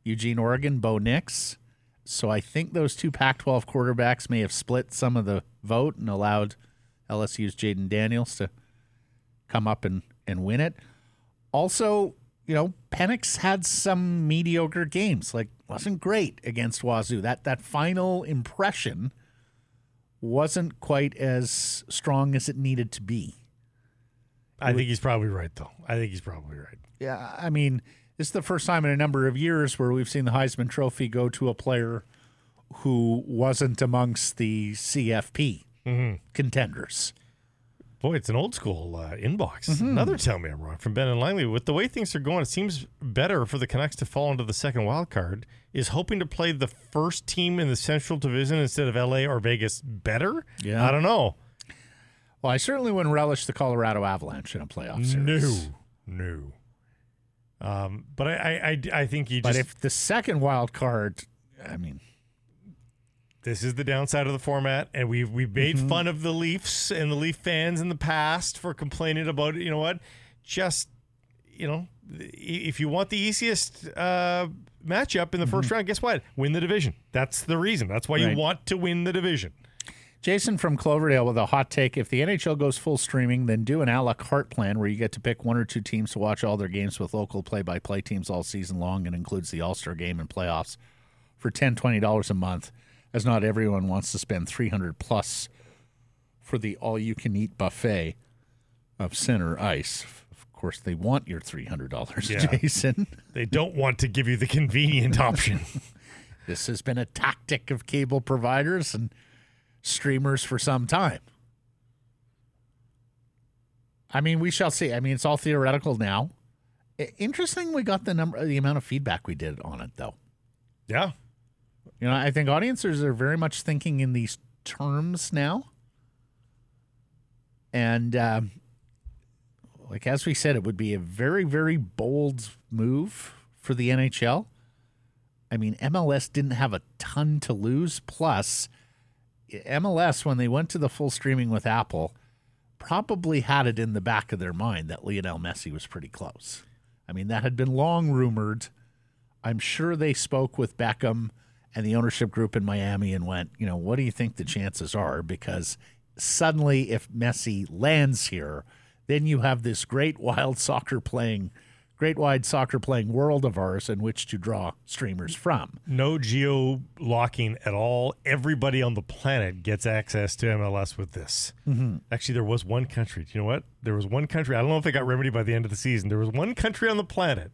Eugene, Oregon, Bo Nix. So I think those two Pac 12 quarterbacks may have split some of the vote and allowed LSU's Jayden Daniels to come up and, and win it. Also, you know, Penix had some mediocre games, like wasn't great against Wazoo. That that final impression wasn't quite as strong as it needed to be. I think he's probably right, though. I think he's probably right. Yeah, I mean, this is the first time in a number of years where we've seen the Heisman Trophy go to a player who wasn't amongst the CFP mm-hmm. contenders. Boy, it's an old school uh, inbox. Another tell me I'm wrong from Ben and Langley. With the way things are going, it seems better for the Canucks to fall into the second wild card. Is hoping to play the first team in the Central Division instead of LA or Vegas better? Yeah. I don't know. Well, I certainly wouldn't relish the Colorado Avalanche in a playoff series. No, no. Um, but I, I, I, I think you But just if the second wild card, I mean, this is the downside of the format, and we've we've made Mm-hmm. fun of the Leafs and the Leaf fans in the past for complaining about it. you know what, just you know, if you want the easiest uh, matchup in the first round, guess what? Win the division. That's the reason. That's why Mm-hmm. Right. you want to win the division. Jason from Cloverdale with a hot take. If the NHL goes full streaming, then do an a la carte plan where you get to pick one or two teams to watch all their games with local play by play teams all season long and includes the All Star game and playoffs for $10, $20 a month, as not everyone wants to spend 300 plus for the all you can eat buffet of center ice. Of course, they want your $300, Yeah. Jason. They don't want to give you the convenient option. [laughs] This has been a tactic of cable providers and streamers for some time. I mean, we shall see. I mean, it's all theoretical now. Interesting, we got the number, the amount of feedback we did on it, though. yeah, You know, I think audiences are very much thinking in these terms now. And um, like as we said, it would be a very, very bold move for the NHL. I mean, MLS didn't have a ton to lose. Plus, MLS, when they went to the full streaming with Apple, probably had it in the back of their mind that Lionel Messi was pretty close. I mean, that had been long rumored. I'm sure they spoke with Beckham and the ownership group in Miami and went, you know, what do you think the chances are? Because suddenly, if Messi lands here, then you have this great wild [laughs] soccer playing, great wide soccer playing world of ours in which to draw streamers from. no geo locking at all. Everybody on the planet gets access to MLS with this. Mm-hmm. Actually, there was one country. Do you know what? There was one country. I don't know if they got remedy by the end of the season. There was one country on the planet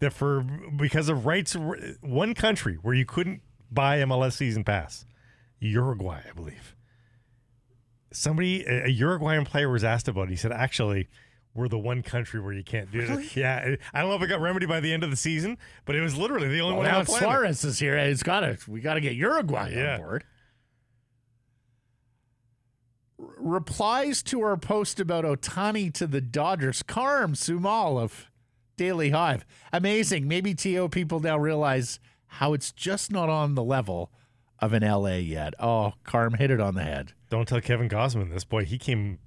that, for because of rights, one country where you couldn't buy MLS season pass. Uruguay, I believe. Somebody, a a Uruguayan player, was asked about it. He said, "Actually." We're the one country where you can't do it. [laughs] Yeah, I don't know if it got remedy by the end of the season, but it was literally the only Well, one now on the planet. Suarez is here. It's got to. We got to get Uruguay Yeah. on board. R- replies to our post about Ohtani to the Dodgers. Carm Sumal of Daily Hive. Amazing. Maybe TO people now realize how it's just not on the level of an LA yet. Oh, Carm hit it on the head. Don't tell Kevin Gausman this. Boy, he came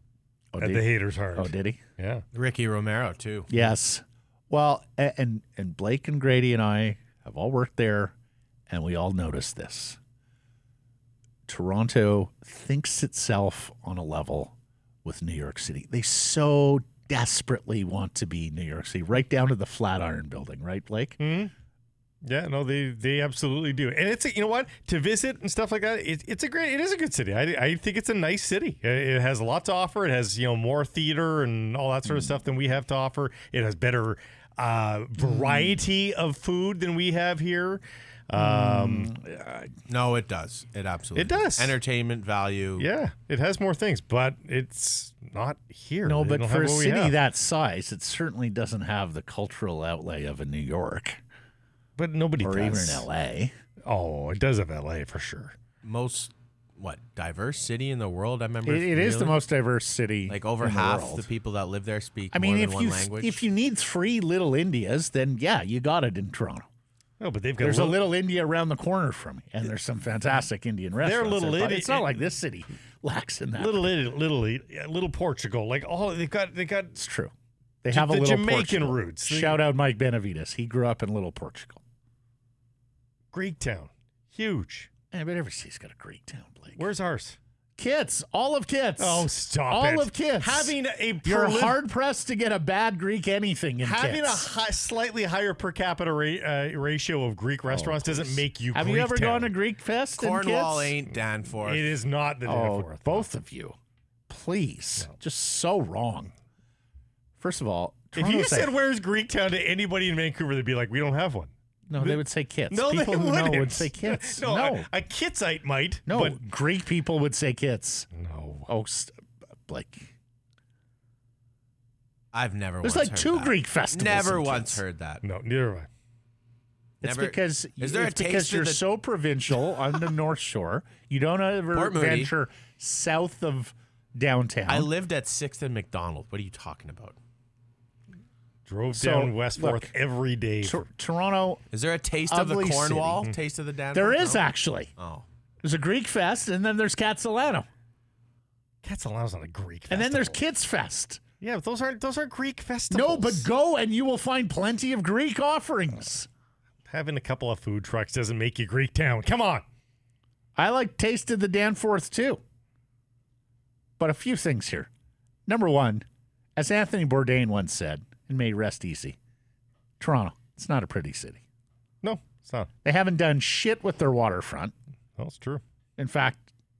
Oh, at did, the haters hard. oh, did he? Yeah. Ricky Romero too. Yes. Well, and and Blake and Grady and I have all worked there, and we all noticed this. Toronto thinks itself on a level with New York City. They so desperately want to be New York City, right down to the Flatiron Building, right, Blake? Hmm? Yeah, no, they they absolutely do, and it's a, you know what to visit and stuff like that. It, it's a great, it is a good city. I, I think it's a nice city. It, it has a lot to offer. It has you know more theater and all that sort of stuff than we have to offer. It has better uh, variety of food than we have here. Um, No, it does. It absolutely It does. Entertainment value. Yeah, it has more things, but it's not here. No, They but for a city that size, it certainly doesn't have the cultural outlay of a New York but nobody or does. even an LA. Oh, it does have LA for sure. Most what diverse city in the world? I remember It, it is the most diverse city. like over in the half world. the people that live there speak I mean, more if than you language. if you need three little Indias, then yeah, you got it in Toronto. No, but they've got There's a little- little India around the corner from me, and there's some fantastic Indian restaurants. little there, but Indi- It's not like this city [laughs] lacks in that. little Italy, little little Portugal, like all they've got. They got it's true. They have a little Jamaican Portugal. roots. Shout out Mike Benavides. He grew up in Little Portugal. Greektown. Huge. Yeah, but every city's got a Greek town, Blake. Where's ours? Kits, all of Kits. Oh, stop it. all it. of Kits. Having a You're hard pressed to get a bad Greek anything in Kits. having Kits. a high, slightly higher per capita ra- uh, ratio of Greek restaurants doesn't make you. Oh, Have you ever Greektown. gone to Greek Fest in Cornwall ain't Danforth. It is not the Oh, Danforth. both of you, please. Just so wrong. First of all, If you said a- where's Greektown to anybody in Vancouver, they'd be like, we don't have one. No, they would say Kits. No, people they who wouldn't. know would say Kits. no, [laughs] no, A, a Kitsite might. no. but Greek people would say Kits. no. Oh, st- Blake. I've never. There's once like heard two that. Greek festivals. Never once Kits. heard that. No, neither have I. It's Never- because Is there a it's because you're the- so provincial on the North Shore. You don't ever Port Moody. venture south of downtown. I lived at Sixth and McDonald. What are you talking about? Drove So, down West Fourth look, every day. Tor- Toronto, Is there a taste of the Ugly city. Cornwall? Mm-hmm. Taste of the Danforth? there is No? actually. Oh, There's a Greek fest, and then there's Catalano, Catalano's not a Greek. and then there's festival. Kids Fest. yeah, but those aren't those are Greek festivals. No, but go and you will find plenty of Greek offerings. having a couple of food trucks doesn't make you Greek town. Come on. I like tasted the Danforth too. But a few things here. Number one, as Anthony Bourdain once said, and may rest easy, Toronto, it's not a pretty city. No, it's not. They haven't done shit with their waterfront. No, it's true. In fact,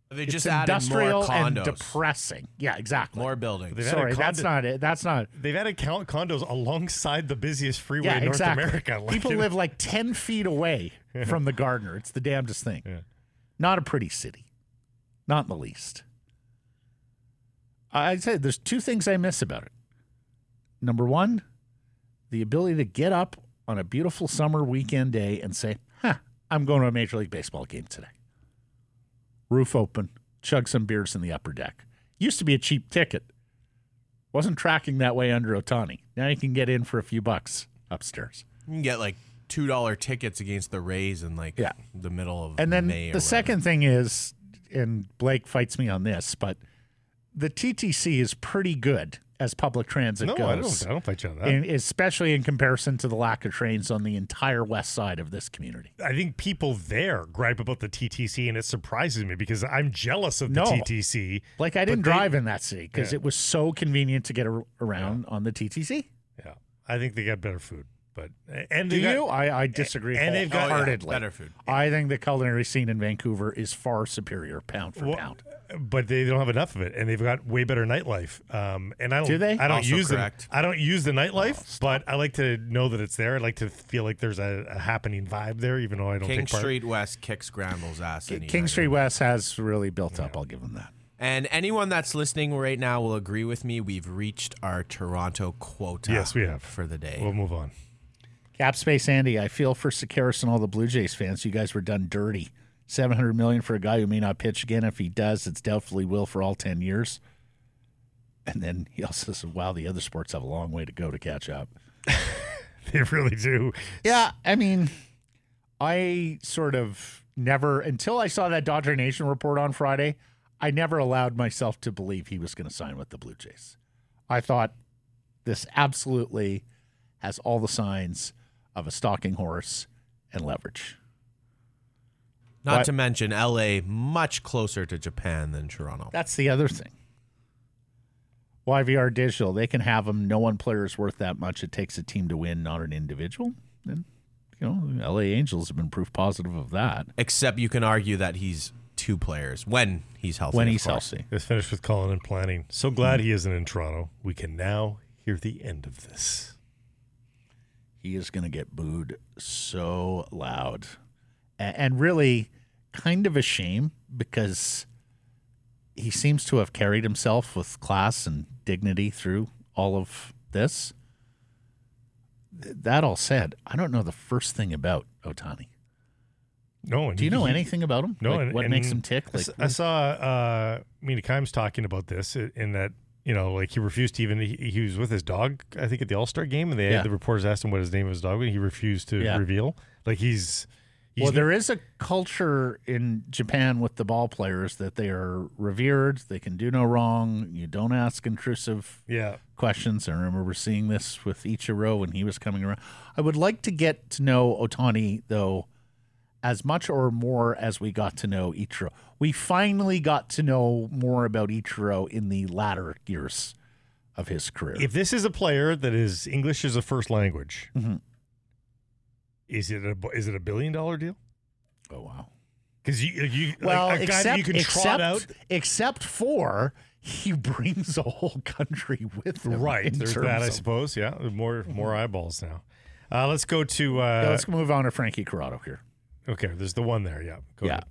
they it's just added industrial more and depressing. Yeah, exactly. more buildings. They've Sorry, added that's not it. That's not. They've added con- condos alongside the busiest freeway Yeah, in North exactly. America. [laughs] Like, People it- live like 10 feet away from the Gardiner. It's the damnedest thing. Yeah. Not a pretty city. Not in the least. I'd say there's two things I miss about it. Number one, the ability to get up on a beautiful summer weekend day and say, huh, I'm going to a Major League Baseball game today. Roof open, chug some beers in the upper deck. Used to be a cheap ticket. Wasn't tracking that way under Ohtani. Now you can get in for a few bucks upstairs. You can get like two dollar tickets against the Rays in like Yeah. the middle of And then May the second thing is, and Blake fights me on this, but the TTC is pretty good as public transit no, goes. I don't. I don't fight you on that. and especially in comparison to the lack of trains on the entire west side of this community. I think people there gripe about the TTC, and it surprises me because I'm jealous of the No. TTC. Like I didn't they- drive in that city because Yeah. it was so convenient to get ar- around on the TTC. Yeah, I think they got better food, but and Do got- you? I, I disagree and they've got- yeah, wholeheartedly. better food. I think the culinary scene in Vancouver is far superior pound for Well, pound. but they don't have enough of it, and they've got way better nightlife. Um, and I don't. Do they? I don't Also use correct. the. I don't use the nightlife, Oh, but I like to know that it's there. I like to feel like there's a, a happening vibe there, even though I don't King take part. Street West kicks Scramble's ass. any King. Street West has really built up. I'll give them that. And anyone that's listening right now will agree with me. We've reached our Toronto quota. Yes, we have. for the day. We'll move on. Cap Space Andy, I feel for Sekeres and all the Blue Jays fans. You guys were done dirty. Seven hundred million for a guy who may not pitch again. If he does, it's doubtfully will for all ten years. And then he also says, "Wow, the other sports have a long way to go to catch up." [laughs] They really do. Yeah, I mean, I sort of never until I saw that Dodger Nation report on Friday, I never allowed myself to believe he was going to sign with the Blue Jays. I thought this absolutely has all the signs of a stalking horse and leverage. Not What? to mention LA much closer to Japan than Toronto. That's the other thing. YVR Digital, they can have them. No one player is worth that much. It takes a team to win, not an individual. And, you know, LA Angels have been proof positive of that Except you can argue that he's two players when he's healthy. when of he's course. healthy. Let's finish with Colin and planning. So glad he isn't in Toronto. We can now hear the end of this. He is going to get booed so loud and really kind of a shame because he seems to have carried himself with class and dignity through all of this. That all said, I don't know the first thing about Ohtani. No, Do you know he- anything about him? No, Like, and, what and makes him tick? I Like, s- I saw uh, Mina Kimes talking about this in that you know, like he refused to even. He, he was with his dog, I think, at the All Star game, and they Yeah. the reporters asked him what his name of his dog, and he refused to Yeah. reveal. Like he's, he's well, there is a culture in Japan with the ball players that they are revered. They can do no wrong. You don't ask intrusive yeah. questions. I remember seeing this with Ichiro when he was coming around. I would like to get to know Ohtani though as much or more as we got to know Ichiro. We finally got to know more about Ichiro in the latter years of his career. If this is a player that is English as a first language, Mhm. is it a is it a billion dollar deal? oh wow. Because you you Well, like a guy except that you can except, trot out. except for he [laughs] brings a whole country with him. Right, there's that, I suppose. Yeah, more more eyeballs now. Uh, let's go to. Uh, Yeah, let's move on to Frankie Corrado here. Okay, there's the one there. Yeah, go yeah. ahead.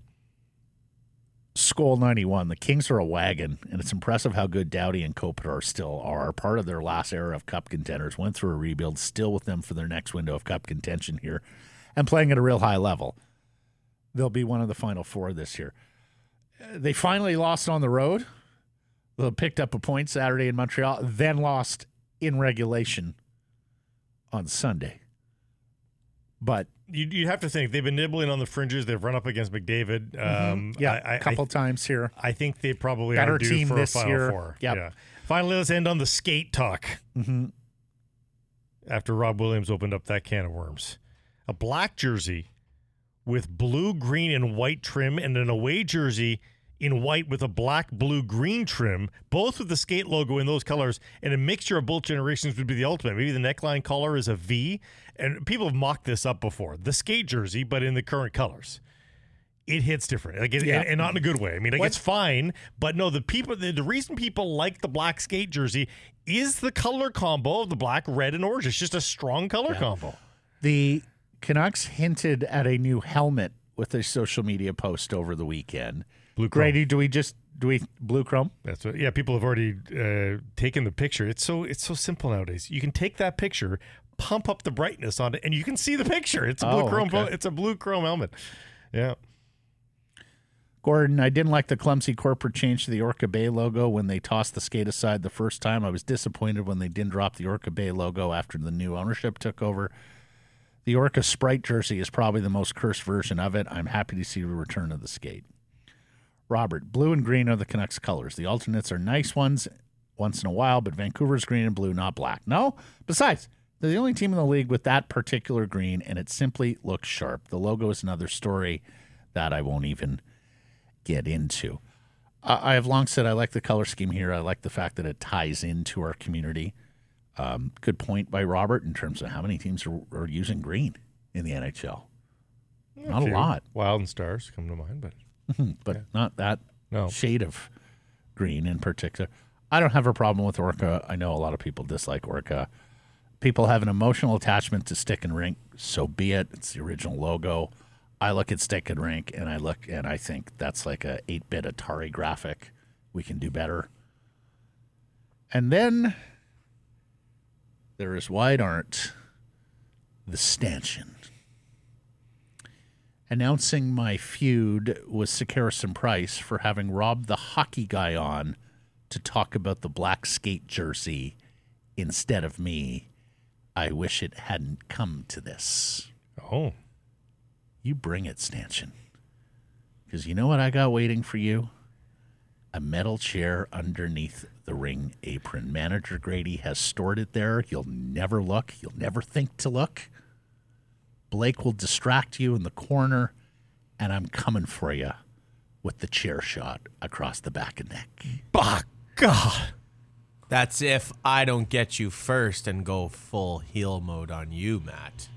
Skull 91. The Kings are a wagon, and it's impressive how good Doughty and Kopitar still are. Part of their last era of cup contenders went through a rebuild, still with them for their next window of cup contention here, and playing at a real high level. They'll be one of the final four this year. They finally lost on the road. They picked up a point Saturday in Montreal, then lost in regulation on Sunday. But You you have to think they've been nibbling on the fringes. They've run up against McDavid. Um, yeah, I, I, a couple times here. I, I think they probably Better are due team for this a final year. four. Yep. Yeah. Finally, let's end on the skate talk. hmm after Rob Williams opened up that can of worms. A black jersey with blue, green, and white trim, and an away jersey in white with a black, blue, green trim, both with the skate logo in those colors, and a mixture of both generations would be the ultimate. Maybe the neckline color is a V, and people have mocked this up before. The skate jersey, but in the current colors. It hits different, like, it, Yeah. and, and not in a good way. I mean, like What- it's fine, but no, the people, the, the reason people like the black skate jersey is the color combo of the black, red, and orange. It's just a strong color combo. The Canucks hinted at a new helmet with a social media post over the weekend. Blue chrome. Grady, do we just do we blue chrome? That's what. Yeah, people have already uh, taken the picture. It's so it's so simple nowadays. You can take that picture, pump up the brightness on it, and you can see the picture. It's a blue Oh, chrome. okay. It's a blue chrome helmet. Yeah. Gordon, I didn't like the clumsy corporate change to the Orca Bay logo when they tossed the skate aside the first time. I was disappointed when they didn't drop the Orca Bay logo after the new ownership took over. The Orca Sprite jersey is probably the most cursed version of it. I'm happy to see the return of the skate. Robert, blue and green are the Canucks colors. The alternates are nice ones once in a while, but Vancouver's green and blue, not black. No. Besides, they're the only team in the league with that particular green, and it simply looks sharp. The logo is another story that I won't even get into. I I have long said I like the color scheme here. I like the fact that it ties into our community. Um, good point by Robert in terms of how many teams are, are using green in the NHL. Not a lot, Wild and Stars come to mind, but but not that no. shade of green in particular. I don't have a problem with Orca. I know a lot of people dislike Orca. People have an emotional attachment to Stick and Rink. So be it. It's the original logo. I look at Stick and Rink and I look and I think that's like a 8-bit Atari graphic. We can do better. And then there is Wyatt Arndt, the stanchion announcing my feud with Sekeres and Price for having robbed the hockey guy on to talk about the black skate jersey instead of me. I wish it hadn't come to this. Oh, You bring it, Stanchion. Because you know what I got waiting for you? A metal chair underneath the ring apron. Manager Grady has stored it there. You'll never look. You'll never think to look. Blake will distract you in the corner, and I'm coming for you with the chair shot across the back and neck. bah, God. That's if I don't get you first and go full heel mode on you, Matt.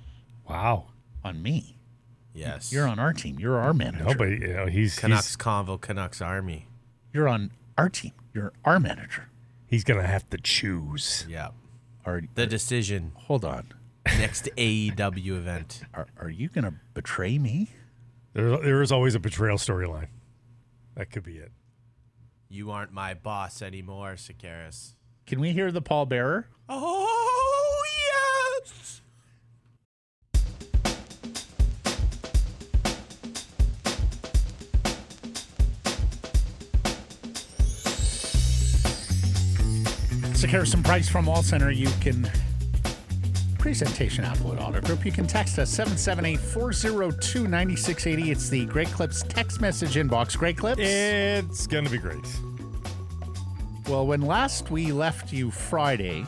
Wow. On me. Yes. You're on our team. You're our manager. No, but you know he's Canucks he's, Convo, Canucks Army. You're on our team. You're our manager. he's gonna have to choose. Yeah. Are, The decision hold on. next AEW event. [laughs] Are, are you going to betray me? There, there is always a betrayal storyline. That could be it. You aren't my boss anymore, Sekeres. Can we hear the pallbearer? Oh, yes. A Harrison Price from All Center. You can presentation Applewood Auto Group. You can text us 778-402-9680. It's the Great Clips text message inbox. Great Clips. It's gonna be great. Well, when last we left you Friday,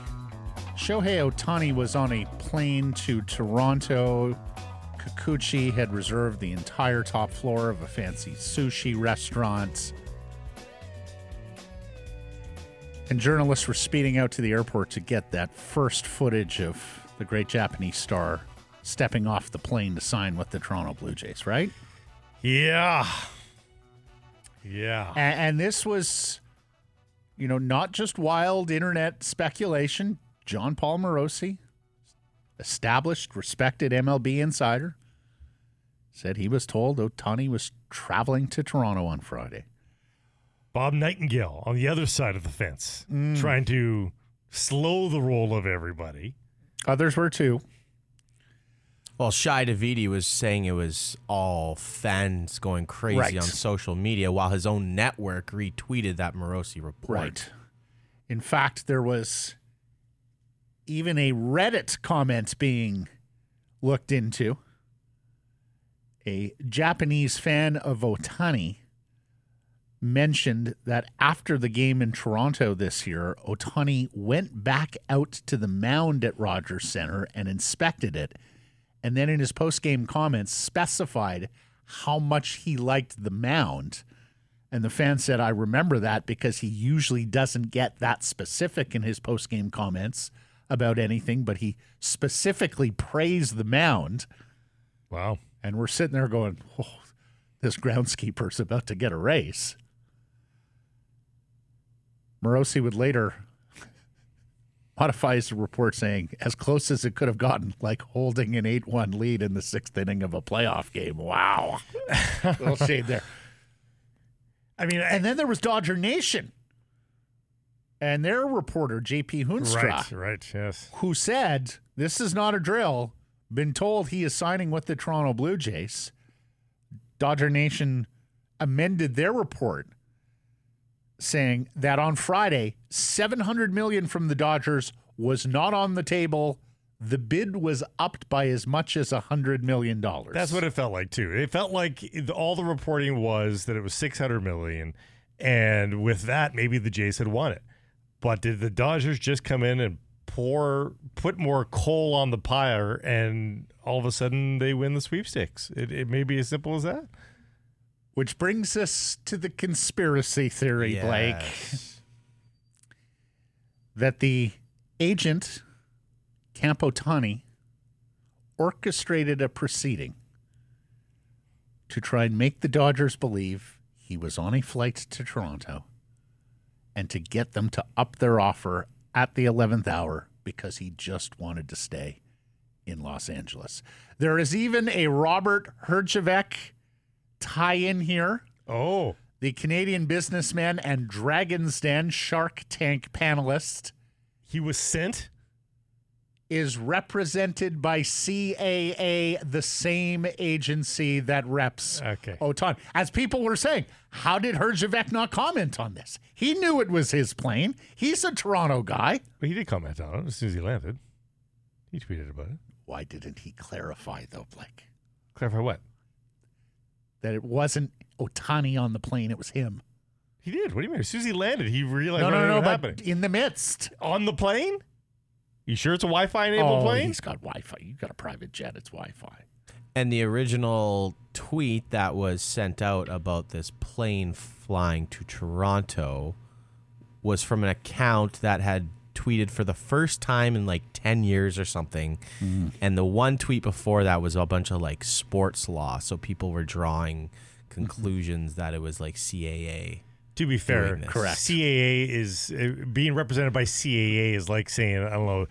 Shohei Ohtani was on a plane to Toronto, Kikuchi had reserved the entire top floor of a fancy sushi restaurant. And journalists were speeding out to the airport to get that first footage of the great Japanese star stepping off the plane to sign with the Toronto Blue Jays, right? Yeah. Yeah. And, and this was, you know, not just wild internet speculation. Jon Paul Morosi, established, respected MLB insider, said he was told Ohtani was traveling to Toronto on Friday. Bob Nightingale on the other side of the fence, mm. trying to slow the roll of everybody. Others were too. Well, Shi Davidi was saying it was all fans going crazy Right. on social media, while his own network retweeted that Morosi report. Right. In fact, there was even a Reddit comment being looked into. A Japanese fan of Ohtani mentioned that after the game in Toronto this year, Ohtani went back out to the mound at Rogers Center and inspected it. And then in his post game comments, specified how much he liked the mound. And the fan said, I remember that because he usually doesn't get that specific in his post game comments about anything, but he specifically praised the mound. Wow. And we're sitting there going, oh, this groundskeeper's about to get a raise. Morosi would later modify his report saying, as close as it could have gotten, like holding an 8 1 lead in the sixth inning of a playoff game. Wow. [laughs] Little shade there. I mean, And then there was Dodger Nation and their reporter, JP Hoornstra, right, right, yes. who said, This is not a drill. Been told he is signing with the Toronto Blue Jays. Dodger Nation amended their report saying that on Friday, 700 million from the Dodgers was not on the table. The bid was upped by as much as 100 million dollars. That's what it felt like too. It felt like all the reporting was that it was 600 million and with that maybe the Jays had won it. But did the Dodgers just come in and pour put more coal on the pyre and all of a sudden they win the sweepstakes? It, it may be as simple as that. Which brings us to the conspiracy theory, Blake. That the agent Campotani orchestrated a proceeding to try and make the Dodgers believe he was on a flight to Toronto and to get them to up their offer at the 11th hour because he just wanted to stay in Los Angeles. There is even a Robert Herjavec tie in here Oh, the Canadian businessman and Dragon's Den Shark Tank panelist, he was sent? is represented by CAA, the same agency that reps Okay. Otan. As people were saying, how did Herjavec not comment on this? He knew it was his plane. He's a Toronto guy. Well, he did comment on it as soon as he landed. He tweeted about it. Why didn't he clarify, though, Blake, Clarify what? that it wasn't Ohtani on the plane, it was him? He did. What do you mean? As soon as he landed, he realized No, what no, no, was but in the midst. On the plane? You sure it's a Wi-Fi enabled oh, plane? he's got Wi Fi. You got a private jet, it's Wi Fi. And the original tweet that was sent out about this plane flying to Toronto was from an account that had tweeted for the first time in like 10 years or something. Mm. And the one tweet before that was a bunch of like sports law. So people were drawing conclusions that it was like CAA. To be fair, doing this. Correct. CAA is uh, being represented by CAA is like saying, I don't know,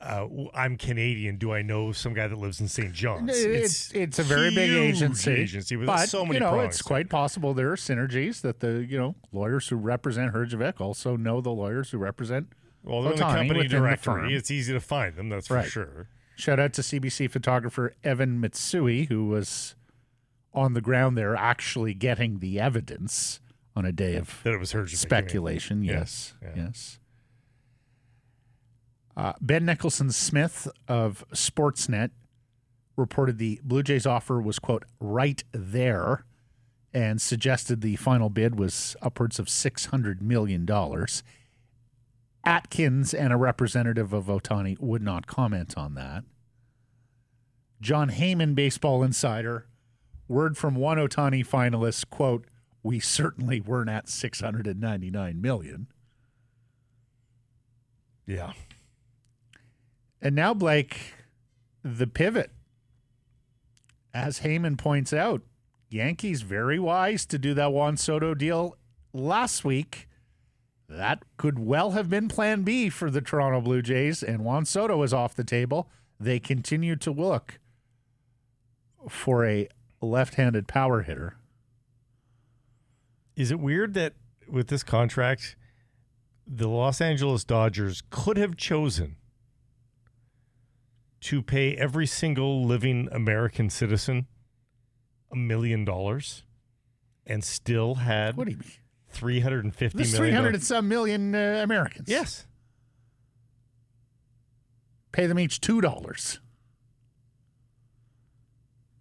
uh, I'm Canadian. Do I know some guy that lives in St. John's? It's it's a very big agency, agency with but so many you know prongs. it's quite possible there are synergies that the you know lawyers who represent Herjavec also know the lawyers who represent. well, they're in the company within the it's easy to find them. That's for Right. sure. Shout out to CBC photographer Evan Mitsui who was on the ground there actually getting the evidence on a day of That it was her. speculation. Yes, yeah. yes. Uh, ben Nicholson Smith of Sportsnet reported the Blue Jays offer was quote right there, and suggested the final bid was upwards of six hundred million dollars. Atkins and a representative of Ohtani would not comment on that. John Heyman, Baseball Insider, word from one Ohtani finalist, quote, we certainly weren't at 699 million. Yeah. And now, Blake, the pivot. As Heyman points out, Yankees very wise to do that Juan Soto deal last week. That could well have been plan B for the Toronto Blue Jays, and Juan Soto is off the table. They continue to look for a left handed power hitter. Is it weird that with this contract, the Los Angeles Dodgers could have chosen to pay every single living American citizen a million dollars and still had What do you mean? three hundred and fifty There's million. 300 and some million uh, Americans. Yes. Pay them each $2.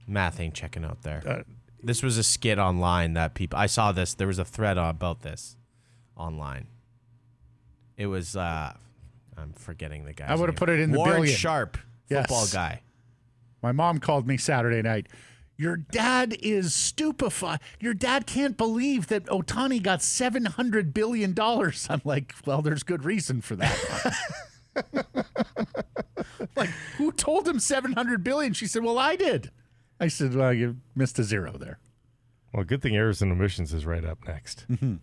Math ain't checking out there. Uh, this was a skit online that people I saw this. There was a thread about this online. It was uh I'm forgetting the guy. I would've put it in the Warren billion. Sharp, Yes. football guy. My mom called me Saturday night. Your dad is stupefied. Your dad can't believe that Ohtani got seven hundred billion dollars. [laughs] I'm like, well, there's good reason for that. [laughs] like, who told him seven hundred billion? She said, well, I did. I said, well, you missed a zero there. Well, good thing errors and omissions is right up next. Mm-hmm.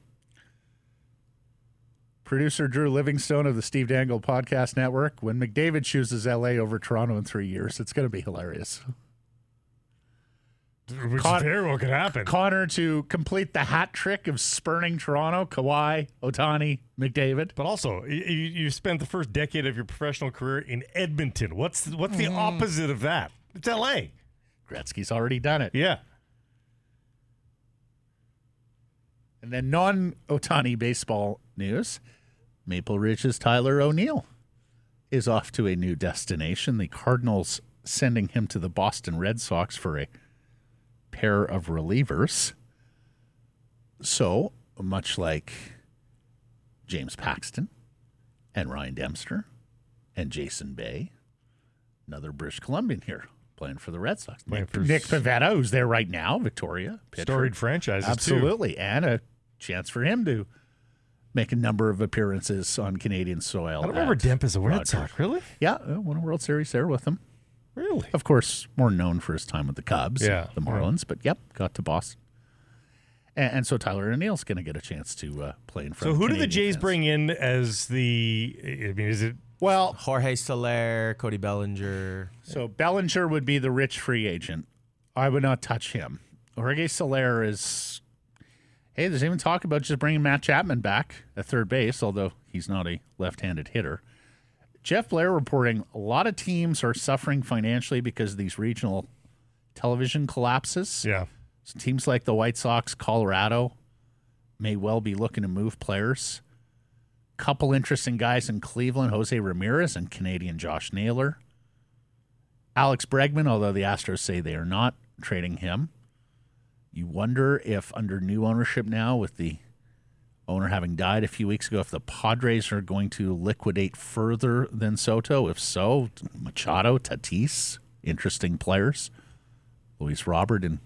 Producer Drew Livingstone of the Steve Dangle Podcast Network. When McDavid chooses LA over Toronto in three years, it's going to be hilarious. Which Con- is very well could happen. Connor to complete the hat trick of spurning Toronto, Kawhi, Ohtani, McDavid. But also, you, you spent the first decade of your professional career in Edmonton. What's what's the mm. opposite of that? It's L.A. Gretzky's already done it. Yeah. And then non Ohtani baseball news Maple Ridge's Tyler O'Neill is off to a new destination. The Cardinals sending him to the Boston Red Sox for a pair of relievers. So, much like James Paxton and Ryan Dempster and Jason Bay, another British Columbian here playing for the Red Sox. Playing Nick, for Nick s- Pivetta, who's there right now, Victoria. pitcher. Storied franchises too. Absolutely. And a chance for him to make a number of appearances on Canadian soil. I don't remember at Demp as a Red Rogers. Sox. Really? Yeah, uh, won a World Series there with him. Really? Of course, more known for his time with the Cubs, Yeah, the Marlins, but yep, got to Boston. And, and so Tyler O'Neill's going to get a chance to uh, play in front So of who do the Jays fans. bring in as the? I mean, is it Well, Jorge Soler, Cody Bellinger. So Bellinger would be the rich free agent. I would not touch him. Jorge Soler is. Hey, there's even talk about just bringing Matt Chapman back at third base, although he's not a left-handed hitter. Jeff Blair reporting a lot of teams are suffering financially because of these regional television collapses. yeah? So teams like the White Sox, Colorado, may well be looking to move players. Couple interesting guys in Cleveland, Jose Ramirez and Canadian Josh Naylor. Alex Bregman, although the Astros say they are not trading him. You wonder if under new ownership now, with the owner having died a few weeks ago, if the Padres are going to liquidate further than Soto. If so, Machado, Tatis, interesting players. Luis Robert and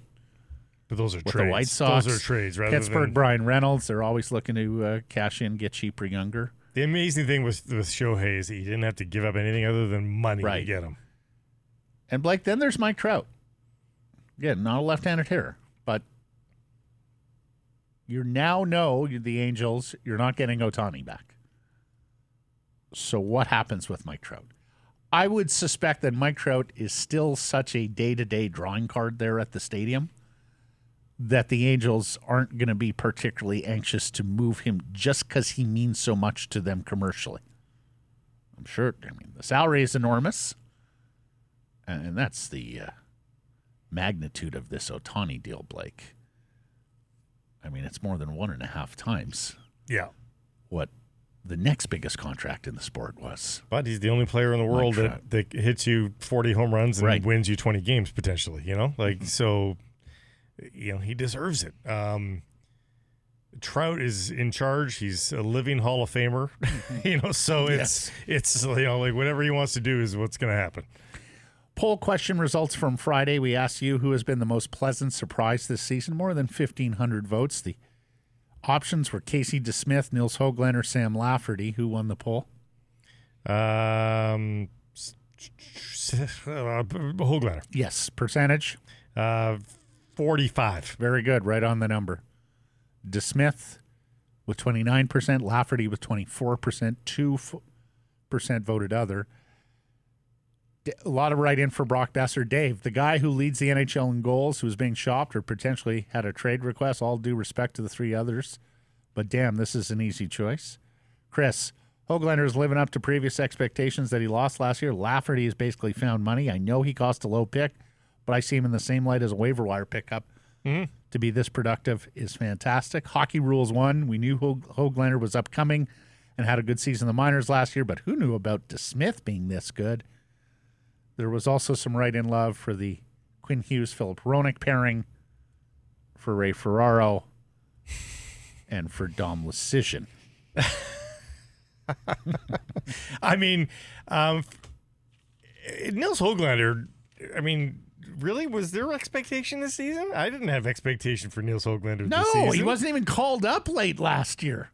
But those are with trades. the White Sox. Those are trades rather Pittsburgh, than Bryan Reynolds. They're always looking to uh, cash in, get cheaper, younger. the amazing thing with with Shohei is that you didn't have to give up anything other than money to get him. And Blake, then there's Mike Trout. Again, not a left-handed hitter, but you now know the Angels. You're not getting Ohtani back. So what happens with Mike Trout? I would suspect that Mike Trout is still such a day-to-day drawing card there at the stadium that the Angels aren't going to be particularly anxious to move him just because he means so much to them commercially. I'm sure. I mean, the salary is enormous, and that's the uh, magnitude of this Ohtani deal, Blake. I mean, it's more than one and a half times Yeah. what the next biggest contract in the sport was. But he's the only player in the world that, that hits you 40 home runs and Right. Mm-hmm. wins you 20 games potentially, you know? Like, so, you know, he deserves it. Um, Trout is in charge. He's a living Hall of Famer, [laughs] you know, so it's, it's, you know, like whatever he wants to do is what's going to happen. Poll question results from Friday. We asked you who has been the most pleasant surprise this season. More than 1,500 votes. The options were Casey DeSmith, Nils Hoglander, Sam Lafferty. Who won the poll? Um, [laughs] Hoglander, Yes. Percentage? uh, 45. Very good. Right on the number. DeSmith with 29%, Lafferty with 24%, 2% voted other. A lot of write in for Brock Boeser. Dave, the guy who leads the NHL in goals, who's being shopped or potentially had a trade request, all due respect to the three others. But damn, this is an easy choice. Chris, Hoglander is living up to previous expectations that he lost last year. Lafferty has basically found money. I know he cost a low pick, but I see him in the same light as a waiver wire pickup. To be this productive is fantastic. Hockey rules one. We knew Hog- Hoglander was upcoming and had a good season in the minors last year, but who knew about DeSmith being this good? There was also some right in love for the Quinn Hughes Filip Hronek pairing, for Ray Ferraro, and for Dom Lecision. [laughs] I mean, um, Nils Hoglander, I mean, really, was there expectation this season? I didn't have expectation for Nils Hoglander No, this season. he wasn't even called up late last year.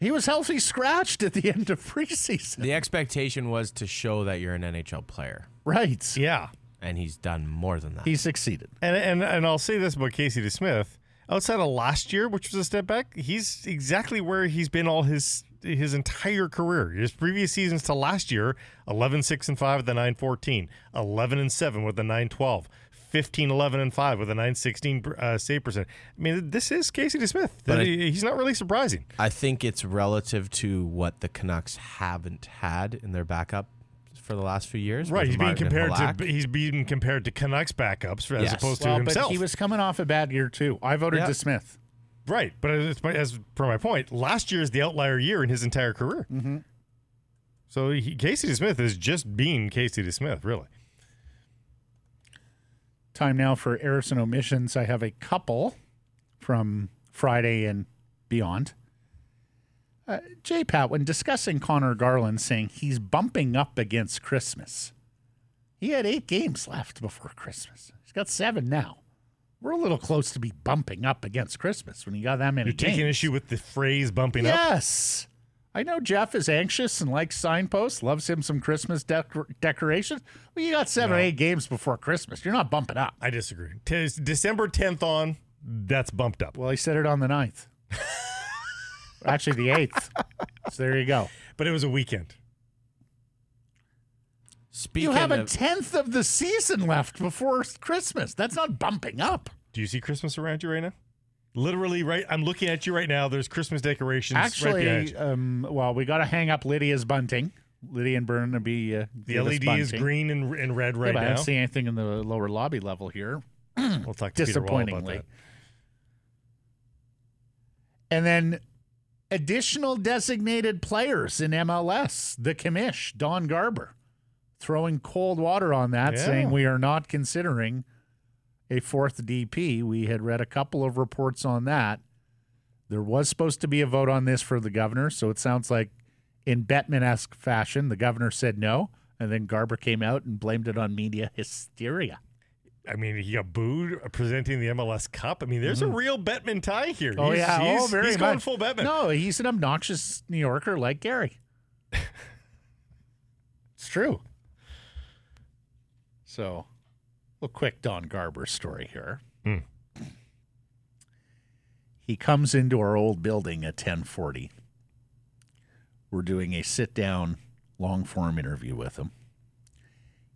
He was healthy scratched at the [laughs] end of preseason. The expectation was to show that you're an NHL player, Right. Yeah. and he's done more than that. He succeeded. And, and, and I'll say this about Casey DeSmith. Outside of last year, which was a step back, he's exactly where he's been all his his entire career. His previous seasons to last year, 11 6 and 5 with the 914, 11 and 7 with the 912, 15 11 and 5 with a 916 uh, save percent. I mean, this is Casey DeSmith. But I- He- he's not really surprising. I think it's relative to what the Canucks haven't had in their backup for the last few years. Right, with he's being compared to he's being compared to Canucks backups as Yes. opposed to Well, himself. but he was coming off a bad year too. I voted Yeah. DeSmith. Right, but as, as per my point, last year is the outlier year in his entire career. Mm-hmm. So he, Casey Smith is just being Casey Smith, really. Time now for errors and omissions. I have a couple from Friday and beyond. Uh, J. Pat, when discussing Conor Garland, saying he's bumping up against Christmas, he had eight games left before Christmas. He's got seven now. We're a little close to be bumping up against Christmas when you got that many You're taking games. issue with the phrase bumping up. Yes. I know Jeff is anxious and likes signposts, loves him some Christmas decor- decorations. Well, you got seven, or eight games before Christmas. You're not bumping up. I disagree. T- December 10th on, that's bumped up. Well, he said it on the 9th. [laughs] Actually, the 8th. So there you go. But it was a weekend. Speaking you have a of, tenth of the season left before Christmas. That's not bumping up. Do you see Christmas around you right now? Literally, right. I'm looking at you right now. There's Christmas decorations right Actually, you. um, well, we got to hang up Lydia's bunting. Lydia and Burnaby. Uh, The LED is green and, and red Yeah, right I now. don't see anything in the lower lobby level here. [clears throat] We'll talk to Peter Wall about disappointingly. And then additional designated players in MLS, the commish, Don Garber, throwing cold water on that, Yeah. saying we are not considering a fourth DP. We had read a couple of reports on that. There was supposed to be a vote on this for the governor, so it sounds like in Bettman esque fashion, the governor said no, and then Garber came out and blamed it on media hysteria. I mean, he got booed presenting the MLS Cup. I mean, there's a real Bettman tie here. Mm-hmm. Oh He's- yeah, he's, oh very he's going much. full Bettman. No, he's an obnoxious New Yorker like Gary. [laughs] it's true. So, a quick Don Garber story here. Hmm. He comes into our old building at 1040. We're doing a sit down long form interview with him.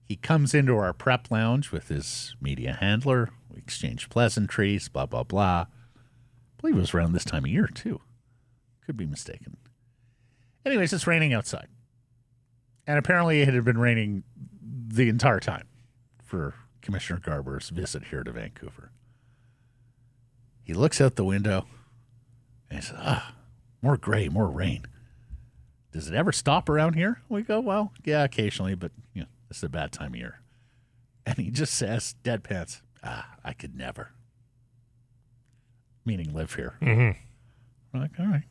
He comes into our prep lounge with his media handler. We exchange pleasantries, blah, blah, blah. I believe it was around this time of year, too. Could be mistaken. Anyways, it's raining outside. And apparently it had been raining the entire time for Commissioner Garber's visit here to Vancouver. He looks out the window and he says, Ah, more gray, more rain. Does it ever stop around here? We go, Well, yeah, occasionally, but you know, this is a bad time of year. And he just says, dead pants, ah, I could never. Meaning live here. Mhm. We're like, all right.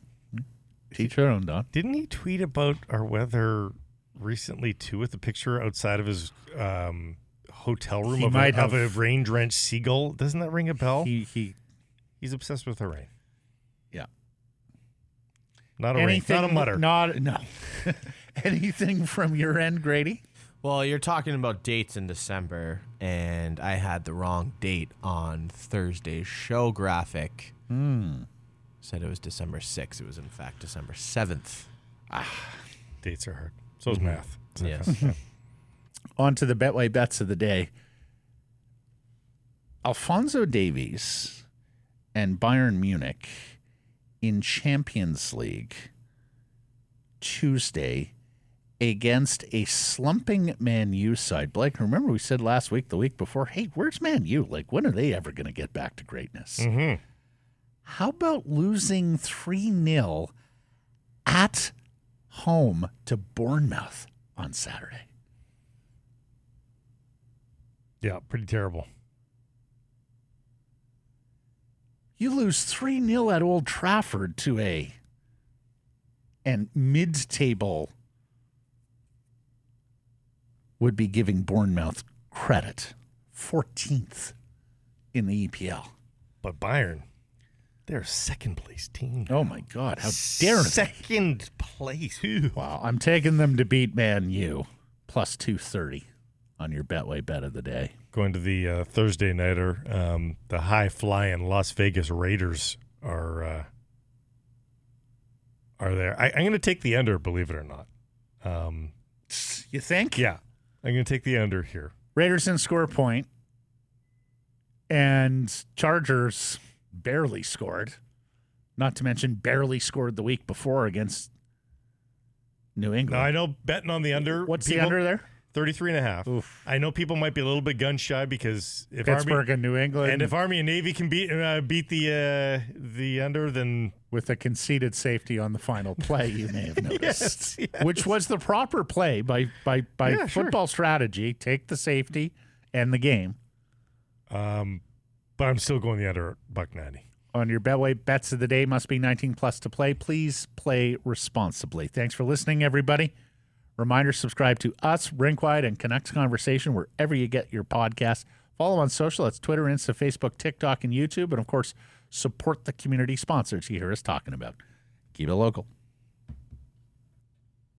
Teach their own, Don. Didn't he tweet about our weather recently too with a picture outside of his um, hotel room He of, might a, of a rain drenched seagull. Doesn't that ring a bell? He he He's obsessed with the rain. yeah. Not a rain, not a mutter. Not no. [laughs] Anything from your end, Grady? Well, you're talking about dates in December, and I had the wrong date on Thursday's show graphic. Hmm. Said it was December 6th. It was, in fact, December 7th. Ah. Dates are hard. So is mm-hmm. math. Yes. [laughs] On to the Betway bets of the day. Alphonso Davies and Bayern Munich in Champions League Tuesday against a slumping Man U side. Blake, remember we said last week, the week before, hey, where's Man U? Like, when are they ever going to get back to greatness? Mm-hmm. How about losing 3 0 at home to Bournemouth on Saturday? Yeah, pretty terrible. You lose 3 0 at Old Trafford to a and mid table would be giving Bournemouth credit. 14th in the EPL. But Bayern, they're a second place team. Oh my God. How dare they? Second place. Wow. I'm taking them to beat Man U plus 230 on your Betway bet of the day. Going to the uh, Thursday nighter, um, the high flying Las Vegas Raiders are uh, are there. I, I'm going to take the under, believe it or not. Um, You think? yeah, I'm going to take the under here. Raiders didn't score a point, and Chargers barely scored. Not to mention, barely scored the week before against New Now England. I know betting on the under. What's people- the under there? 33 and a half. Oof. I know people might be a little bit gun shy because if Pittsburgh Army and New England, and if Army and Navy can beat uh, beat the uh, the under, then with a conceded safety on the final play, you may have [laughs] noticed, Yes, yes. which was the proper play by by by Yeah, sure. football strategy. Take the safety and the game. um, but I'm still going the under buck ninety. on your Betway bets of the day must be 19 plus to play. Please play responsibly. Thanks for listening, everybody. Reminder subscribe to us, Rink Wide, and Canucks Conversation wherever you get your podcasts. Follow on social. That's Twitter, Insta, Facebook, TikTok, and YouTube. And of course, support the community sponsors you hear us talking about. Keep it local.